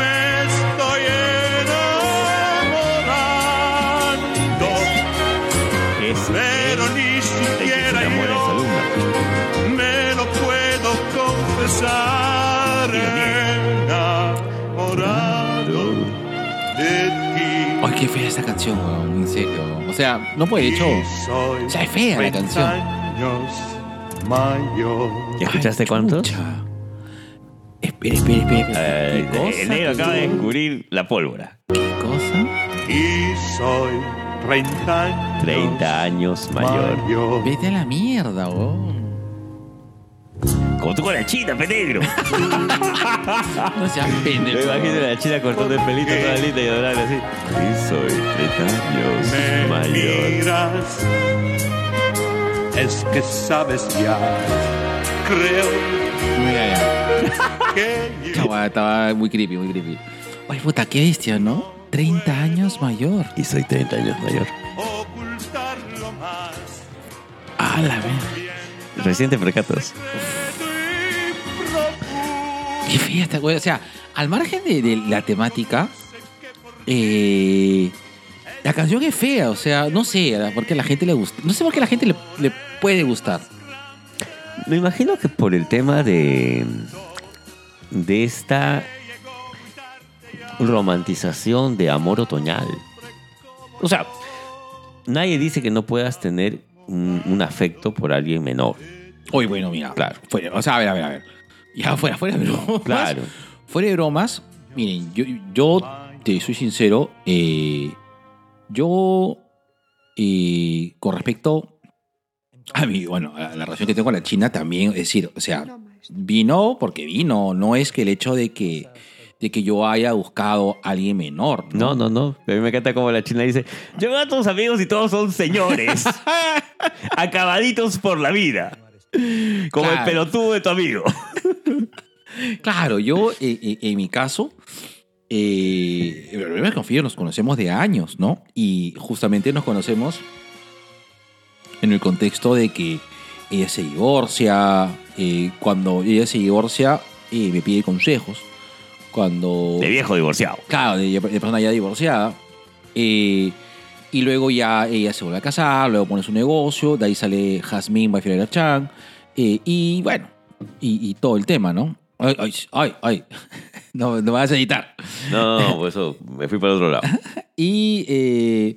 Es pero ni siquiera yo alumna. me lo puedo confesar. Enamorado de ti. Ay, qué fea esta canción, weón, en serio. O sea, no puede, de hecho. O sea, es fea la 30 canción. años mayor. ¿Ya escuchaste cuántos? Espera, espera, espera. espera. Eh, ¿Qué cosa? el negro acaba de descubrir la pólvora. ¿Qué cosa? Y soy 30 años 30 años mayor. mayor. Vete a la mierda, weón. Como tú con la china, penegro. No seas Me pendejo. imagino a la china cortando el pelito toda linda y adorable así. Y soy 30 años Me mayor. miras, es que sabes ya. Creo Mira, ya. que yo Chava, estaba muy creepy, muy creepy. Ay, puta, qué bestia, ¿no? 30 años mayor. Y soy 30 años mayor. ocultarlo más. Ah, la ver. Recién te percatas. Qué fea esta güey. O sea, al margen de, de la temática, eh, La canción es fea, o sea, no sé por qué a la gente le gusta. No sé por qué a la gente le, le puede gustar. Me imagino que por el tema de. de esta romantización de amor otoñal. O sea, nadie dice que no puedas tener un, un afecto por alguien menor. Hoy, bueno, mira, claro. Fuera, o sea, a ver, a ver, a ver. Ya fuera, fuera de bromas. Claro. Fuera de bromas, miren, yo, yo te soy sincero, eh, yo, eh, con respecto a mí, bueno, a la relación que tengo con la China también, es decir, o sea, vino porque vino, no es que el hecho de que, de que yo haya buscado a alguien menor. No, no, no. A mí me encanta como la china dice, yo veo a tus amigos y todos son señores. acabaditos por la vida. Como Claro. el pelotudo de tu amigo. Claro, yo eh, eh, en mi caso, eh, que confío, nos conocemos de años, ¿no? Y justamente nos conocemos en el contexto de que ella se divorcia, eh, cuando ella se divorcia eh, me pide consejos, cuando... De viejo divorciado. Claro, de, de persona ya divorciada. Eh, y luego ya ella se vuelve a casar, luego pone su negocio, de ahí sale Jasmine by Chan. eh, y bueno, y, y todo el tema, ¿no? Ay, ay, ay, ay. No, no me vas a editar. No, no, por eso me fui para el otro lado. Y eh,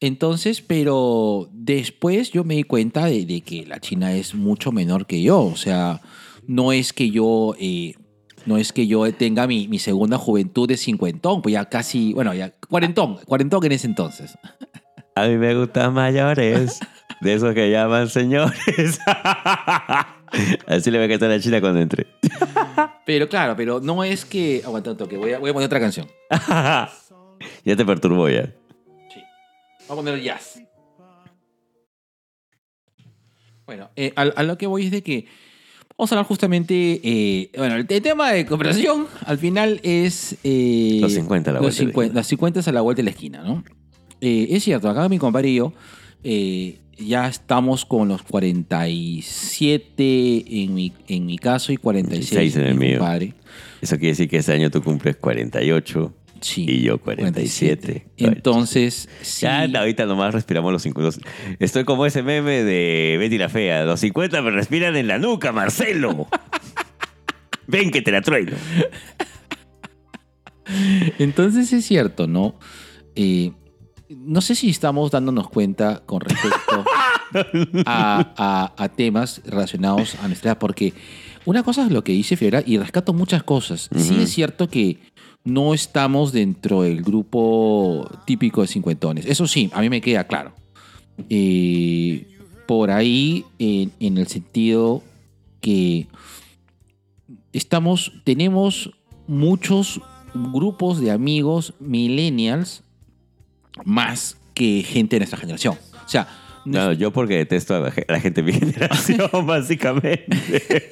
entonces, pero después yo me di cuenta de, de que la China es mucho menor que yo. O sea, no es que yo, eh, no es que yo tenga mi, mi segunda juventud de cincuentón, pues ya casi, bueno, ya cuarentón, cuarentón en ese entonces. A mí me gustan mayores. De esos que llaman señores. Así le voy a cantar a la china cuando entre. Pero claro, pero no es que. Aguanta un toque, voy a, voy a poner otra canción. ya te perturbó ya. Vamos a poner jazz. Bueno, eh, a, a lo que voy es de que vamos a hablar justamente. eh, bueno, el, tema de cooperación al final es. eh, Los 50 a la los vuelta la 50, Las 50 a la vuelta de la esquina, ¿no? Eh, es cierto, acá mi compadre y yo eh, ya estamos con los 47 en mi, en mi caso y 46 46 en el mi mío. compadre. Eso quiere decir que este año tú cumples 48 Sí, y yo 47. Entonces, sí. Ya ahorita nomás respiramos los 50. Estoy como ese meme de Betty la Fea. Los 50 me respiran en la nuca, Marcelo. Ven que te la trueno. Entonces es cierto, ¿no? Eh, no sé si estamos dándonos cuenta con respecto a, a- a temas relacionados a nuestra edad, porque una cosa es lo que dice Fiora y rescato muchas cosas. Sí es cierto que no estamos dentro del grupo típico de cincuentones. Eso sí, a mí me queda claro. Eh, por ahí, en, en el sentido que estamos, tenemos muchos grupos de amigos millennials más que gente de nuestra generación. O sea, No, yo porque detesto a la ge- la gente de mi generación, básicamente.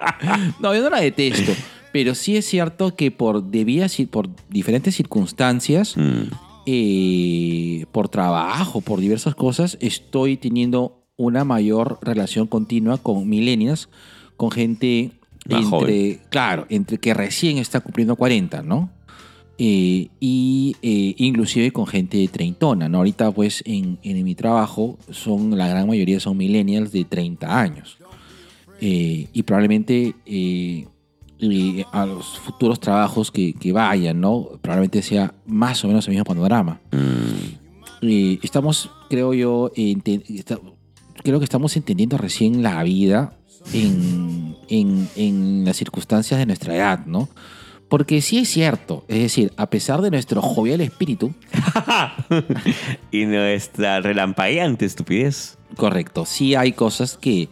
no, yo no la detesto, pero sí es cierto que por debidas, por diferentes circunstancias, Mm, eh, por trabajo, por diversas cosas, estoy teniendo una mayor relación continua con millennials, con gente Más entre, joven. claro, entre que recién está cumpliendo 40, ¿no? Eh, y eh, inclusive con gente de treintona, ¿no? Ahorita pues en, en mi trabajo son, la gran mayoría son millennials de 30 años. Eh, y probablemente y a los futuros trabajos que, que vayan, ¿no? Probablemente sea más o menos el mismo panorama. mm. Eh, estamos, creo yo, está- creo que estamos entendiendo recién la vida en, en- en las circunstancias de nuestra edad, ¿no? Porque sí es cierto, es decir, a pesar de nuestro jovial espíritu, y nuestra relampagueante estupidez. correcto, sí hay cosas que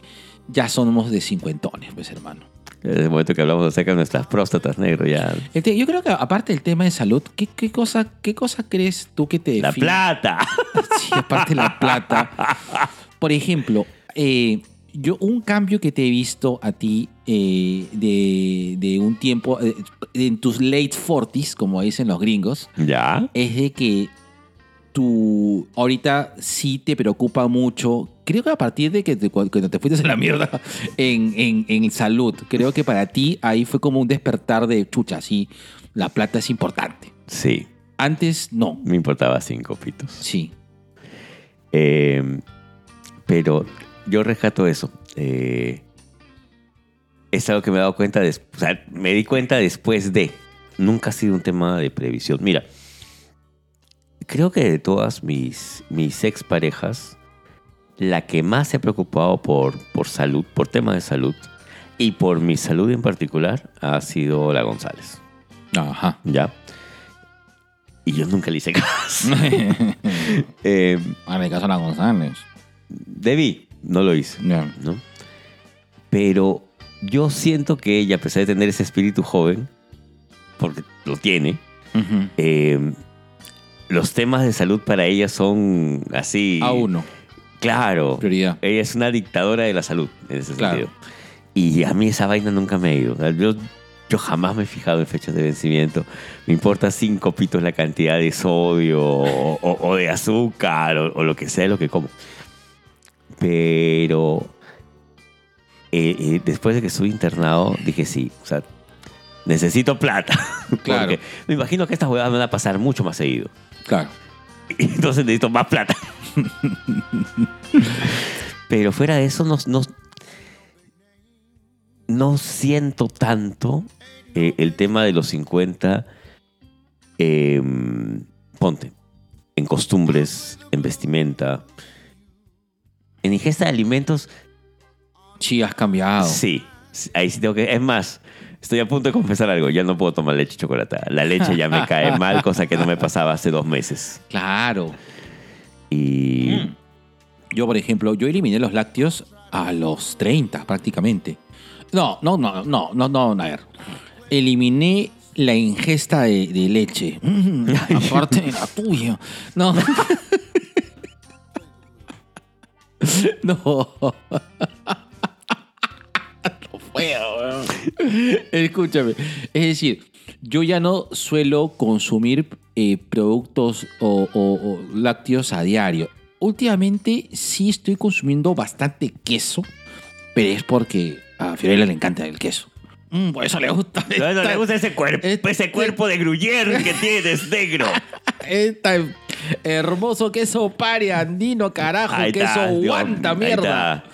ya somos de cincuentones, pues hermano. Desde el momento que hablamos acerca de nuestras próstatas negras, ya. El te- yo creo que aparte del tema de salud, ¿qué, qué cosa, qué cosa crees tú que te ¡La define? plata! Sí, aparte de la plata. Por ejemplo, eh, yo un cambio que te he visto a ti eh, de, de un tiempo, eh, en tus late 40s, como dicen los gringos, ¿Ya? es de que tú ahorita sí te preocupa mucho. Creo que a partir de que te, cuando te fuiste a la mierda en, en, en salud, creo que para ti ahí fue como un despertar de chucha, sí, la plata es importante. Sí. Antes no. Me importaba cinco pitos. Sí. Eh, pero yo rescato eso. Eh, es algo que me he dado cuenta, o sea, me di cuenta después de. Nunca ha sido un tema de previsión. Mira, creo que de todas mis, mis exparejas, la que más se ha preocupado por, por salud, por temas de salud, y por mi salud en particular, ha sido la González. Ajá. ¿Ya? Y yo nunca le hice caso. Eh, Hazle caso a la González. debí, no lo hice. ¿no? Pero yo siento que ella, a pesar de tener ese espíritu joven, porque lo tiene, eh, los temas de salud para ella son así. A uno. Claro. Prioridad. Ella es una dictadora de la salud, en ese Claro. sentido. Y a mí esa vaina nunca me ha ido. O sea, Yo, yo jamás me he fijado en fechas de vencimiento. Me importa cinco pitos la cantidad de sodio o, o- o de azúcar o, lo que sea lo que como. Pero eh, eh, después de que estuve internado, dije sí. O sea, necesito plata. Claro. Porque me imagino que estas huevadas me van a pasar mucho más seguido. Claro. Entonces necesito más plata. Pero fuera de eso, no, no, no siento tanto eh, el tema de los 50. eh, ponte, en costumbres, en vestimenta, en ingesta de alimentos. Sí, has cambiado. Sí, ahí sí tengo que. Es más, estoy a punto de confesar algo. Ya no puedo tomar leche y chocolate. La leche ya me cae mal, cosa que no me pasaba hace dos meses. Claro. Y. Mm. Yo, por ejemplo, yo eliminé los lácteos a los 30 prácticamente. No, no, no, no, no, no, a ver. Eliminé la ingesta de, de leche. Mm, aparte de la tuya. No. no. no puedo. Escúchame. Es decir, yo ya no suelo consumir eh, productos o, o- o lácteos a diario. Últimamente sí estoy consumiendo bastante queso, pero es porque a Fiorella le encanta el queso. Mm, por eso le gusta. No esta- le gusta ese cuerpo, este- ese cuerpo de gruyer que tienes, negro. este hermoso queso pari andino, carajo, Ahí queso está, Dios, guanta, ahí mierda.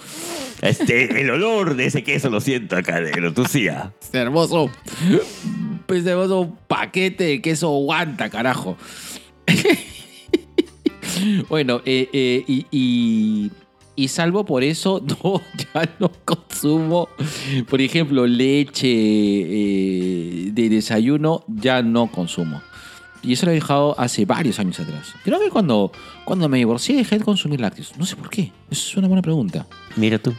Este, el olor de ese queso lo siento acá, negro. Tú sí. ah. Este hermoso, este hermoso paquete de queso guanta, carajo. bueno, eh, eh, y, y- y salvo por eso, no, ya no consumo, por ejemplo, leche eh, de desayuno, ya no consumo. Y eso lo he dejado hace varios años atrás. Creo que cuando, cuando me divorcié dejé de consumir lácteos. No sé por qué. Es una buena pregunta Mira tú.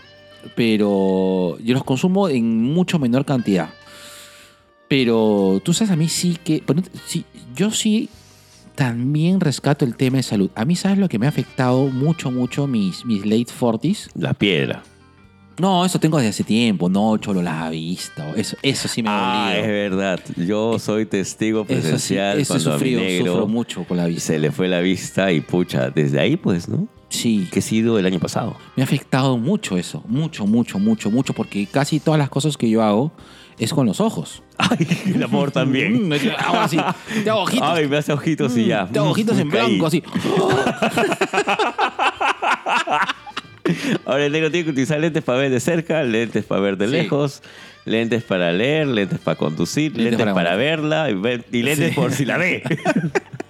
Pero yo los consumo en mucho menor cantidad. Pero tú sabes, a mí sí que. sí, yo sí también rescato el tema de salud. A mí, ¿sabes lo que me ha afectado mucho, mucho mis, mis late 40s? La piedra. No, eso tengo desde hace tiempo. No, cholo, la vista. Eso, eso sí me ha Ah, es verdad. Yo soy testigo Eso sí, presencial eso cuando a mi sufrido, negro sufro mucho con la vista. se le fue la vista y pucha, desde ahí pues, ¿no? Sí, Que ha sido el año pasado. me ha afectado mucho eso. Mucho, mucho, mucho, mucho. Porque casi todas las cosas que yo hago es con los ojos. Ay, el amor también. Mm, hago así. Te hago ojitos. Ay, me hace ojitos y ya. Te hago ojitos en Caí. blanco, así. Ahora el negro tiene que utilizar lentes para ver de cerca, lentes para ver de Sí. lejos, lentes para leer, lentes para conducir, lentes, Lentes para, para- verla y, ver- y lentes Sí. por si la ve.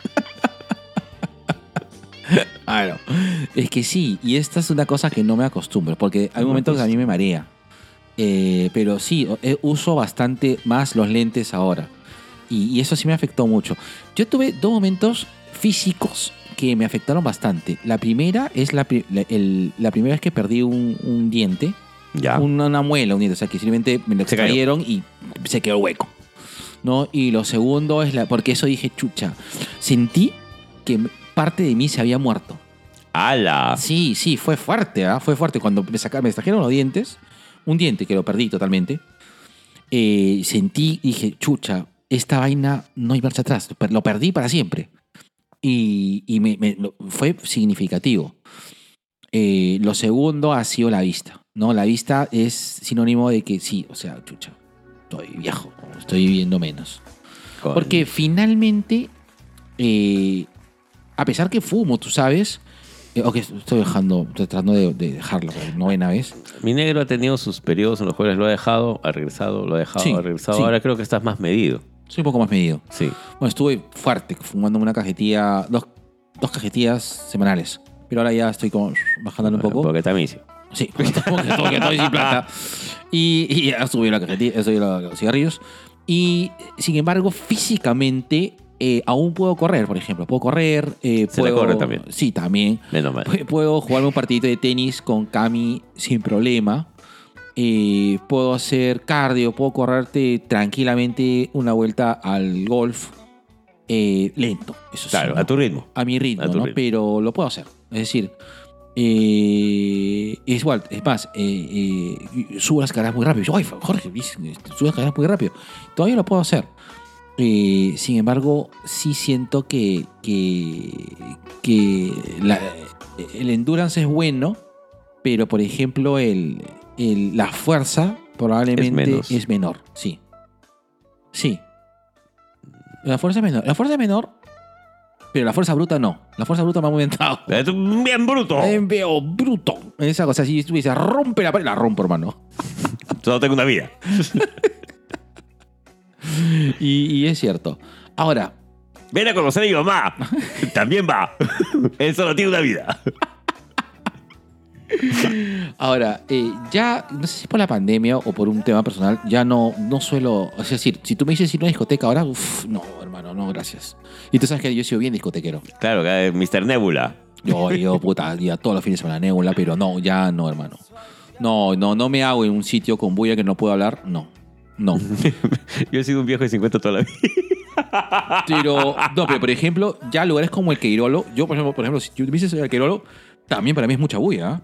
Claro. Es que sí, y esta es una cosa que no me acostumbro, porque hay momentos que a mí me marea. Eh, pero sí, eh, uso bastante más los lentes ahora. Y, y eso sí me afectó mucho. Yo tuve dos momentos físicos que me afectaron bastante. La primera es la, la- el- la primera vez que perdí un, un diente, ya. una, una muela, un diente, o sea que simplemente me lo extrayeron y se quedó hueco. ¿no? Y lo segundo es la. Porque eso dije, chucha. Sentí que parte de mí se había muerto. ¡Hala! Sí, sí, fue fuerte, ¿ah? Fue fuerte. Cuando me, sacaron, me extrajeron los dientes, un diente que lo perdí totalmente, eh, sentí, dije, chucha, esta vaina no hay marcha atrás. Lo perdí para siempre. Y, y me- me- lo- fue significativo. Eh, lo segundo ha sido la vista. ¿no? La vista es sinónimo de que sí, o sea, chucha, estoy viejo, estoy viviendo menos. Con- Porque finalmente eh, a pesar que fumo, tú sabes, eh, ok, estoy dejando, estoy tratando de, de dejarlo por novena vez. Mi negro ha tenido sus periodos en los cuales lo ha dejado, ha regresado, lo ha dejado, Sí, ha regresado. sí. Ahora creo que estás más medido. Soy un poco más medido. Sí. Bueno, estuve fuerte, fumando una cajetilla, dos, dos cajetillas semanales. Pero ahora ya estoy como bajándole un poco. Porque también sí. Sí, porque porque porque estoy sin plata. Y, y ya subí la cajetilla, ya subí los cigarrillos. Y sin embargo, físicamente eh, aún puedo correr, por ejemplo. Puedo correr. eh, Se puedo, corre también. Sí, también. Menos mal. Pu- Puedo jugarme un partidito de tenis con Cami sin problema. Eh, puedo hacer cardio, puedo correrte tranquilamente una vuelta al golf eh, lento. Eso sí, Claro, ¿no? a tu ritmo. a mi ritmo, A ¿no? ritmo. Pero lo puedo hacer. Es decir, eh, es igual, es más, eh, eh, subo las carreras muy rápido. Yo, Ay, Jorge, subo las carreras muy rápido. Todavía lo puedo hacer. Eh, sin embargo, sí siento que, que, que la- el endurance es bueno, pero por ejemplo, el, el- la fuerza probablemente es menor. Sí. Sí. La fuerza es menor. La fuerza es menor, pero la fuerza bruta no. La fuerza bruta me ha aumentado. Es bien bruto. Es veo bruto. Esa cosa, si tú dices, rompe la pared, la rompo, hermano. Solo tengo una vida. Y, y es cierto. Ahora, Ven a conocer a mi mamá. También va. Él solo tiene una vida. ahora, eh, ya, no sé si por la pandemia o por un tema personal, ya no, no suelo. Es decir, si tú me dices ir a una discoteca ahora, uff, no, hermano, no, gracias. Y tú sabes que yo he sido bien discotequero. Claro, Mr. Nebula. Yo, yo, puta, ya todos los fines de semana nebula, pero no, ya no, hermano. No, no, no me hago en un sitio con bulla que no puedo hablar, no. No. Yo he sido un viejo de 50 toda la vida. Pero, no, pero por ejemplo, ya lugares como el Queirolo, yo por ejemplo, por ejemplo si tú me dices el Queirolo, también para mí es mucha bulla. ¿ah?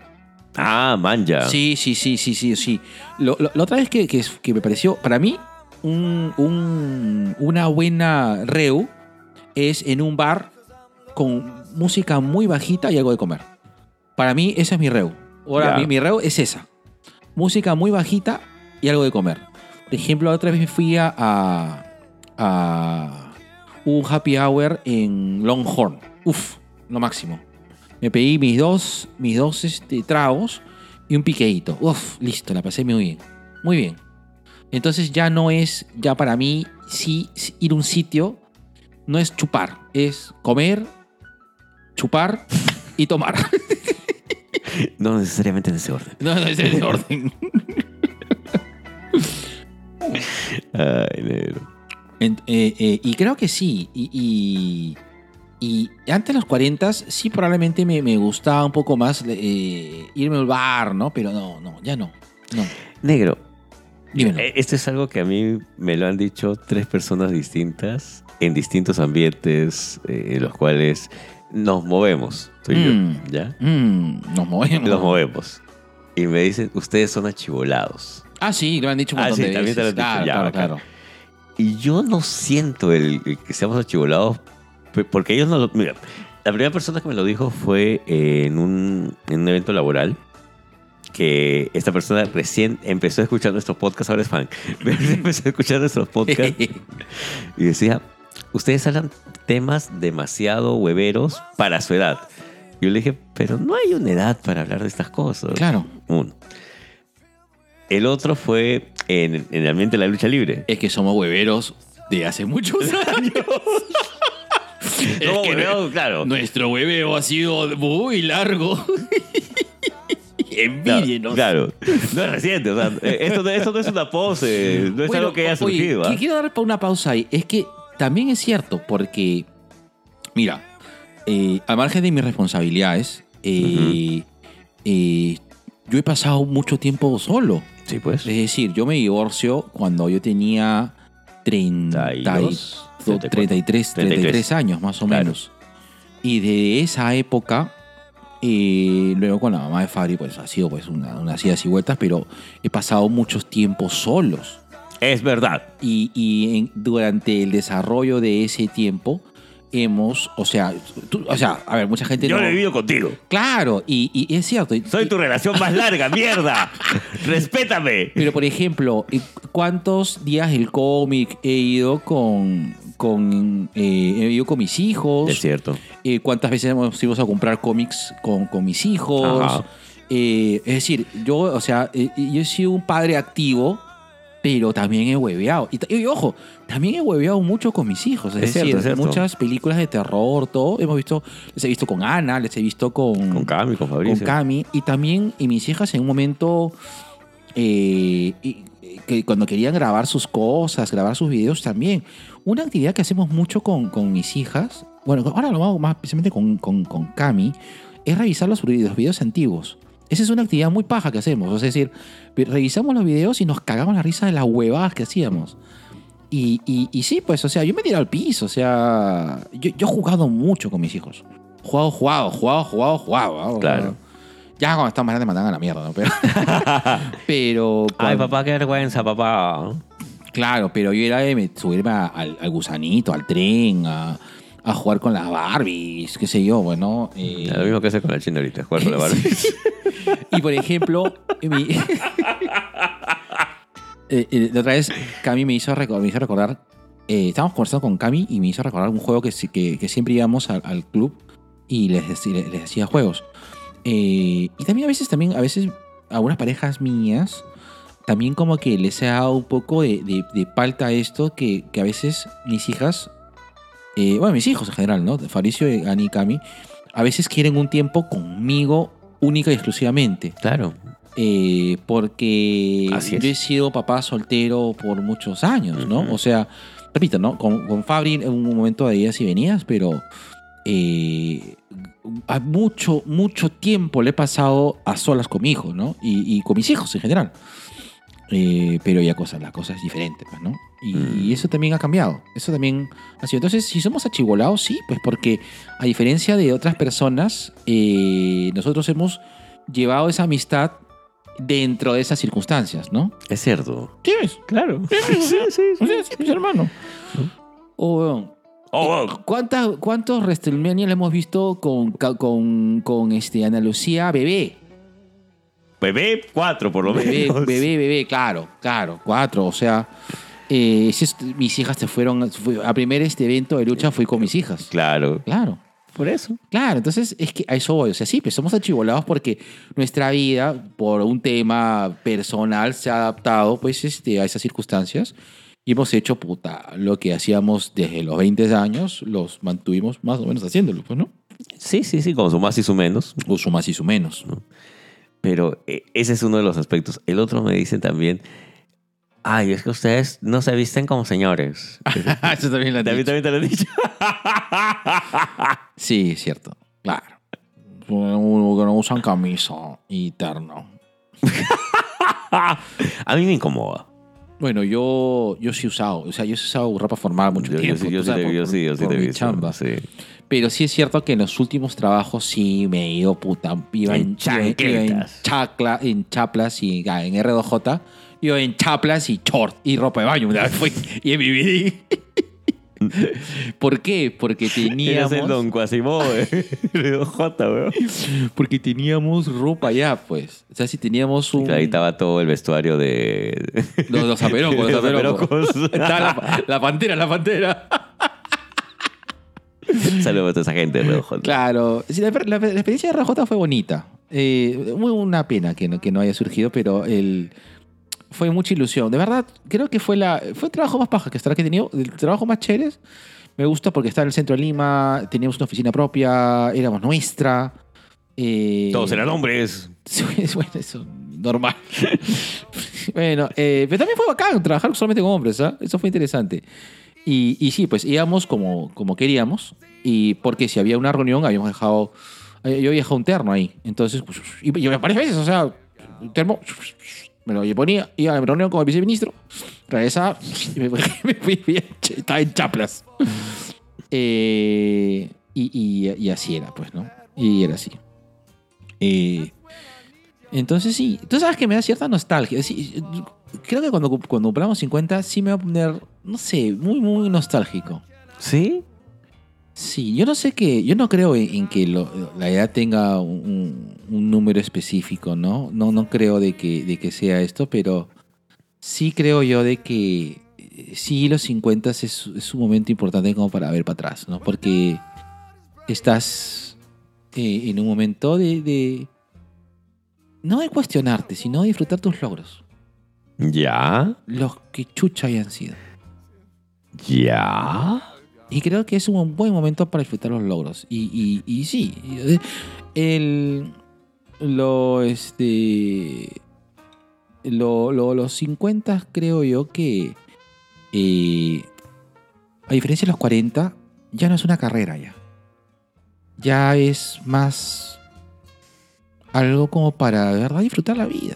Ah, manja. Sí, sí, sí, sí, sí, sí. Lo- lo- la otra vez que, que, que me pareció, para mí, un- un- una buena reu es en un bar con música muy bajita y algo de comer. Para mí, esa es mi reu. Ahora, mi, mi reu es esa. Música muy bajita y algo de comer. Por ejemplo, la otra vez me fui a, a, a un happy hour en Longhorn. Uf, lo máximo. Me pedí mis dos, mis dos este, tragos y un piqueíto. Uf, listo, la pasé muy bien. Muy bien. Entonces ya no es, ya para mí, sí, ir a un sitio no es chupar, es comer, chupar y tomar. No necesariamente en ese orden. no, no es el orden. Ay, negro. En- eh, eh, y creo que sí. Y, y, y antes de los 40 sí probablemente me, me gustaba un poco más eh, irme al bar, ¿no? Pero no, no, ya no. No. Negro, Dímelo. esto es algo que a mí me lo han dicho tres personas distintas en distintos ambientes eh, en los cuales nos movemos. Tú y Mm. yo, ¿ya? Mm, nos movemos. Nos movemos. Y me dicen, ustedes son achivolados. Ah, sí, lo han dicho un Ah, montón sí, de también te lo veces. han dicho, Claro, ya, claro. Y yo no siento el, el que seamos achivolados, pe- porque ellos no lo... Mira, la primera persona que me lo dijo fue eh, en, un, en un evento laboral, que esta persona recién empezó a escuchar nuestros podcasts, ahora es fan, empezó a escuchar nuestros podcasts y decía, ustedes hablan temas demasiado hueveros para su edad. Yo le dije, pero no hay una edad para hablar de estas cosas. Claro. Uno. El otro fue en, en el ambiente de la lucha libre. Es que somos hueveros de hace muchos años. Es No, que hueveo, claro. Nuestro hueveo ha sido muy largo. Envidienos. Claro, no es reciente. O sea, eh, esto, no- esto no es una pose, no es Bueno, algo que haya oye, surgido. ¿ah? que quiero dar una pausa ahí. Es que también es cierto, porque, mira, eh, al margen de mis responsabilidades, eh, eh, yo he pasado mucho tiempo solo. Sí, pues. Es decir, yo me divorcio cuando yo tenía 30 y- 32, 33, 33 años más o Claro. menos. Y de esa época, eh, luego con la mamá de Fabri, pues ha sido pues una, unas idas y vueltas, pero he pasado muchos tiempos solos. Es verdad. Y, y en- durante el desarrollo de ese tiempo, hemos, o sea, tú- o sea, a ver, mucha gente Yo no... lo he vivido contigo. Claro, y, y es cierto. y- Soy tu relación más larga, mierda. Respétame. Pero, por ejemplo, ¿cuántos días el cómic he ido con, con, eh, he vivido con mis hijos. Es cierto. Eh, cuántas veces hemos ido a comprar cómics con, con mis hijos. Ajá. Eh, es decir, yo, o sea, eh, yo he sido un padre activo, pero también he hueveado. Y, ojo, también he hueveado mucho con mis hijos. Es, Es cierto, decir, es cierto. muchas películas de terror, todo. Hemos visto, les he visto con Ana, les he visto con, Con Cami, con. Cami. Y también, y mis hijas en un momento, eh, y- que cuando querían grabar sus cosas, grabar sus videos también. Una actividad que hacemos mucho con, con mis hijas, bueno, ahora lo hago más especialmente con, con, con Cami, es revisar los, los videos antiguos. Esa es una actividad muy paja que hacemos. Es decir, revisamos los videos y nos cagamos la risa de las huevadas que hacíamos. Y, y, y sí, pues, o sea, yo me tiré al piso, o sea, yo, yo he jugado mucho con mis hijos. Jugado, jugado, jugado, jugado, jugado. Claro. Ya cuando están más grandes mandan a la mierda, ¿no? Pero, pero Ay, cuando- papá, qué vergüenza, papá. Claro, pero yo era de me- subirme a- al, al gusanito, al tren, a, a jugar con las Barbies, qué sé yo, bueno. eh, Lo mismo que hace con la china ahorita, jugar con la Barbie. Y por ejemplo, mi- Eh, eh, otra vez Cami me hizo, me hizo recordar, eh, estábamos conversando con Cami y me hizo recordar un juego que, que, siempre íbamos al, club y les, les, hacía juegos. Eh, y también a veces, también, a veces, algunas parejas mías, también como que les ha dado un poco de, palta esto, que, que a veces mis hijas, bueno, mis hijos en general, ¿no? Fabricio, Ani y Cami, a veces quieren un tiempo conmigo única y exclusivamente. Claro. Eh, porque yo he sido papá soltero por muchos años, ¿no? O sea, repito, ¿no? Con, con Fabri en un momento de días y venías, pero eh, a mucho, mucho tiempo le he pasado a solas con mi hijo, ¿no? Y, y con mis hijos en general. Eh, pero ya cosas, la cosa es diferente, pues, ¿no? Y, Mm. y eso también ha cambiado. Eso también ha sido. Entonces, si somos achivolados, sí, pues porque a diferencia de otras personas, eh, nosotros hemos llevado esa amistad dentro de esas circunstancias, ¿no? Es cierto. Sí, ves. Claro. sí, sí, sí, pues, hermano. O, weón, Oh, eh, ¿cuántas- ¿Cuántos WrestleMania le hemos visto con, con, con este, Ana Lucía bebé? Bebé, cuatro por lo Bebé, menos. bebé, bebé, claro, claro, cuatro. O sea, eh, mis hijas se fueron, fue- a primer este evento de lucha fui con mis hijas. Claro. Claro. Por eso. Claro, entonces es que a eso voy. O sea, sí, pues somos achivolados porque nuestra vida, por un tema personal, se ha adaptado pues, este, a esas circunstancias y hemos hecho puta, lo que hacíamos desde los 20 años, los mantuvimos más o menos haciéndolo, pues, ¿no? Sí, sí, sí, con su más y su menos. O su más y su menos. Pero eh, ese es uno de los aspectos. El otro me dicen también, ay, es que ustedes no se visten como señores. eso también lo También, también te lo he dicho. Sí, cierto. Claro. Que no usan camisa y terno. A mí me incomoda. Bueno, yo, yo sí he usado, o sea, yo he usado ropa formal mucho Yo, yo tiempo. sí, yo sí, por- yo sí, yo sí por te he visto. chamba. Sí. Pero sí es cierto que en los últimos trabajos sí me he ido puta. Iba En en, iba- en, chacla, en chaplas y ah, en R2J. Iba en chaplas y short y ropa de baño. una y en mi vida. ¿Por qué? Porque Eres el teníamos, Don Quasimodo de J, weón. porque teníamos ropa ya, pues. O sea, si teníamos un... Ahí estaba todo el vestuario de... Los, los aperocos, los aperocos. la, la pantera, la pantera. Saludos a toda esa gente de. Claro, sí, la, la- la experiencia de RJ fue bonita. Eh, muy una pena que no, que no haya surgido, pero el, fue mucha ilusión. De verdad, creo que fue, la, fue el trabajo más paja que ahora que he tenido. El trabajo más chévere. Me gusta porque está en el centro de Lima, teníamos una oficina propia, éramos nuestra. eh, Todos eran hombres. Bueno, eso, normal. bueno, eh, pero también fue bacán trabajar solamente con hombres, ¿ah? Eso fue interesante. Y, y sí, pues íbamos como, como queríamos. Y porque si había una reunión, habíamos dejado. eh, Yo había dejado un terno ahí. Entonces, pues, y, y varias veces, o sea, un termo. Me lo ponía, iba a reunión el viceministro, regresaba y estaba en chaplas. Eh, y, y- así era, pues, ¿no? Y era así. Eh, entonces sí, tú sabes que me da cierta nostalgia. Creo que cuando, cuando cumplamos 50 sí me va a poner, no sé, muy, muy nostálgico. ¿Sí? Sí, yo no sé que, yo no creo en, en que lo- la edad tenga un, un número específico, ¿no? No, no creo de que, de que sea esto, pero sí creo yo de que eh, sí, los 50 es, es un momento importante como para ver para atrás, ¿no? Porque estás eh, en un momento de, de- No de cuestionarte, sino de disfrutar tus logros. ¿Ya? Los que chucha hayan sido. ¿Ya? Y creo que es un buen momento para disfrutar los logros. Y, y, y sí, el, lo, este, lo, lo- los 50 creo yo que, eh, a diferencia de los 40, ya no es una carrera ya. Ya es más algo como para, verdad, disfrutar la vida.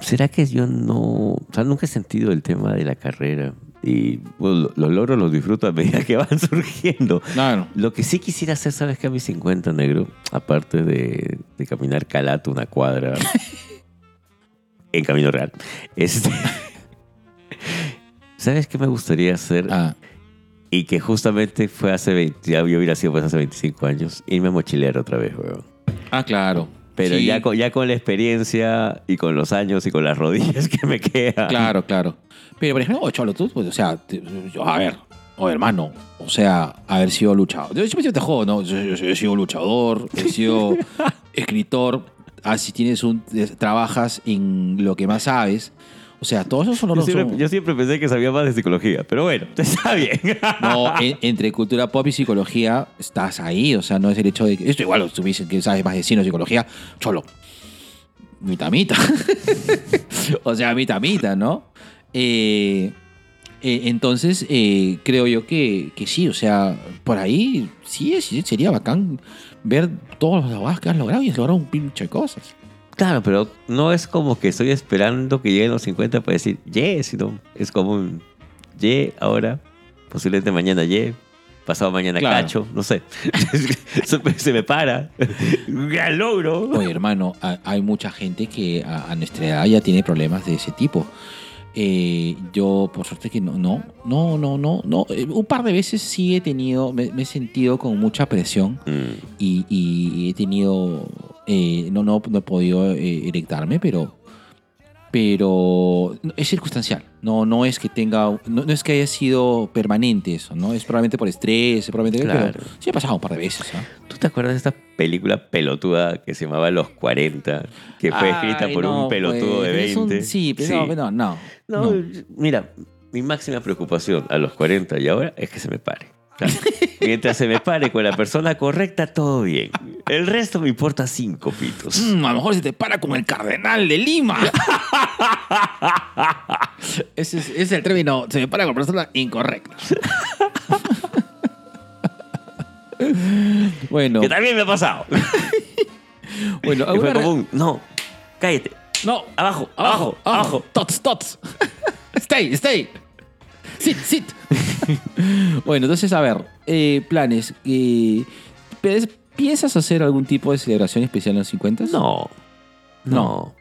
¿Será que yo no... O sea, nunca he sentido el tema de la carrera. Y bueno, lo- los logros los disfruto a medida que van surgiendo. Claro. Lo que sí quisiera hacer, ¿sabes qué? A mis 50, negro, aparte de, de caminar calato una cuadra en camino real, este, ¿sabes qué me gustaría hacer? Ah, Y que justamente fue hace 20, ya yo hubiera sido pues hace 25 años, irme a mochilear otra vez, weón. ah, claro. Pero Sí. ya, con, ya con la experiencia y con los años y con las rodillas que me quedan. Claro, claro. Pero, por ejemplo, oh, Cholo, tú, pues, o sea, yo, a ver, o hermano, o sea, haber sido luchador. Yo siempre te juego, ¿no? Yo, yo- yo he sido luchador, he sido escritor. Así tienes un. trabajas en lo que más sabes. O sea, todos esos son Yo los. siempre, son- yo siempre pensé que sabía más de psicología, pero bueno, está bien. No, en- entre cultura pop y psicología estás ahí. O sea, no es el hecho de que. Esto igual, tú me dices que sabes más de cine o psicología. Cholo. Mitamita. o sea, mitamita, ¿no? Eh, eh, entonces, eh, creo yo que, que sí. O sea, por ahí sí, sí sería bacán ver todos los que has logrado y has logrado un pinche de cosas. Claro, pero no es como que estoy esperando que lleguen los 50 para decir, yeah, sino es como un, yeah, ahora, posiblemente mañana, yeah, pasado mañana Claro. cacho, no sé. se, me- para. Gran logro. Oye, hermano, ha- hay mucha gente que a nuestra edad ya tiene problemas de ese tipo. Eh, yo, por suerte que no, no, no, no, no, no. Eh, Un par de veces sí he tenido, me, me he sentido con mucha presión Mm, y, y he tenido, eh, no, no, no he podido eh, erectarme, pero, pero es circunstancial. No, no es que tenga, no, no es que haya sido permanente eso, ¿no? Es probablemente por estrés, es probablemente, Claro. pero sí ha pasado un par de veces, ¿ah? ¿Tú te acuerdas de esta película pelotuda que se llamaba Los 40? Que fue escrita Ay, por no, un pelotudo pues, de es un- 20. sí, pero no, no, no. No, no. mira, mi máxima preocupación a los 40 y ahora es que se me pare. Mientras se me pare con la persona correcta, todo bien. El resto me importa cinco pitos. Mm, a lo mejor se te para con el cardenal de Lima. ese, es, ese es el término. Se me para con persona incorrecta. bueno, Que también me ha pasado. bueno, Y fue alguna re- como un, no, cállate. No, Abajo, abajo, abajo. Tots, tots. stay, stay. Sit, sit. bueno, entonces, a ver, eh, planes. eh, ¿pi- ¿Piensas hacer algún tipo de celebración especial en los 50? No, no.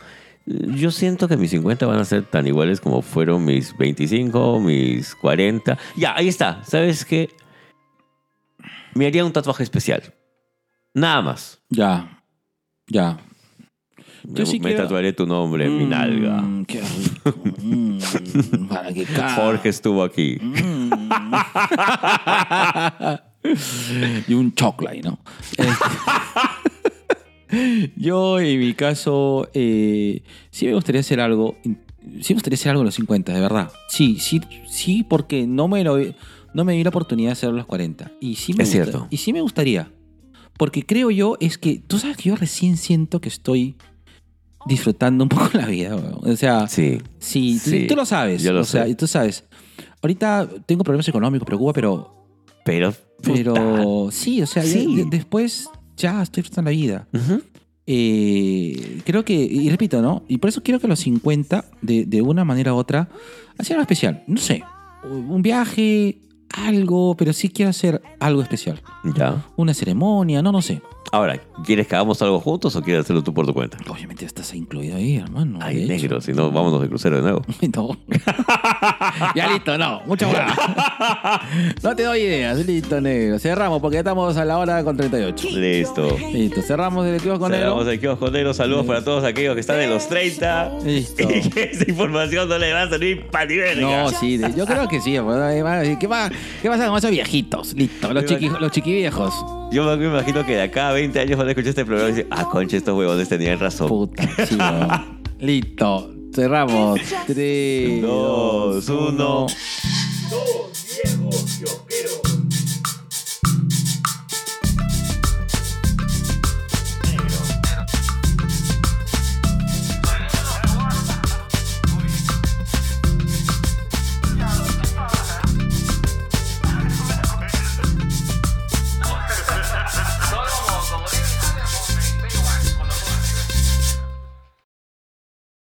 Yo siento que mis 50 van a ser tan iguales como fueron mis 25, mis 40. Ya, ahí está. ¿Sabes qué? Me haría un tatuaje especial. Nada más. Ya, ya. Me, Yo sí me quiero- tatuaré tu nombre en mi nalga. Mm, qué rico. Mm, para que Jorge estuvo aquí. Mm. y un chocolate, ¿no? Este, Yo, en mi caso, eh, sí me gustaría hacer algo. Sí me gustaría hacer algo en los 50, de verdad. Sí, sí, sí, porque no me, lo, no me di la oportunidad de hacerlo en los 40. Y sí me Es gusta- cierto. Y sí me gustaría. Porque creo yo, es que. Tú sabes que yo recién siento que estoy disfrutando un poco la vida, weón. O sea, Sí. Sí, tú- Sí, tú lo sabes. yo lo o sea, sé. tú sabes. Ahorita tengo problemas económicos, preocupa, pero. Pero. Pero. Sí, o sea, ya- Sí. de- después ya estoy disfrutando la vida. Eh, creo que. Y repito, ¿no? Y por eso quiero que los 50, de, de una manera u otra, hacer algo especial. No sé. Un viaje, algo, pero sí quiero hacer algo especial. Ya. Una ceremonia, no, no sé. Ahora, ¿quieres que hagamos algo juntos o quieres hacerlo tú por tu cuenta? Obviamente estás incluido ahí, hermano. Ay, negro, si no, vámonos de crucero de nuevo. No. ya listo, no. Mucha hueá. No te doy ideas. Listo, negro. Cerramos porque ya estamos a la hora con 38. Listo. Listo. Cerramos el kiosco Cerramos negro. el kiosco negro. Saludos para todos aquellos que están en los 30. Listo. Y que esa información no le va a servir para ni verga. No, sí, yo creo que sí. ¿Qué, va, ¿Qué pasa con esos viejitos? Listo, los, chiqui, los chiquiviejos. Yo me imagino que de acá a 20 años van a escuchar este programa y decir, ah, concha, estos huevones este tenían razón. Puta. Listo. Cerramos. 3, 2, 1. Dos viejos kiosqueros.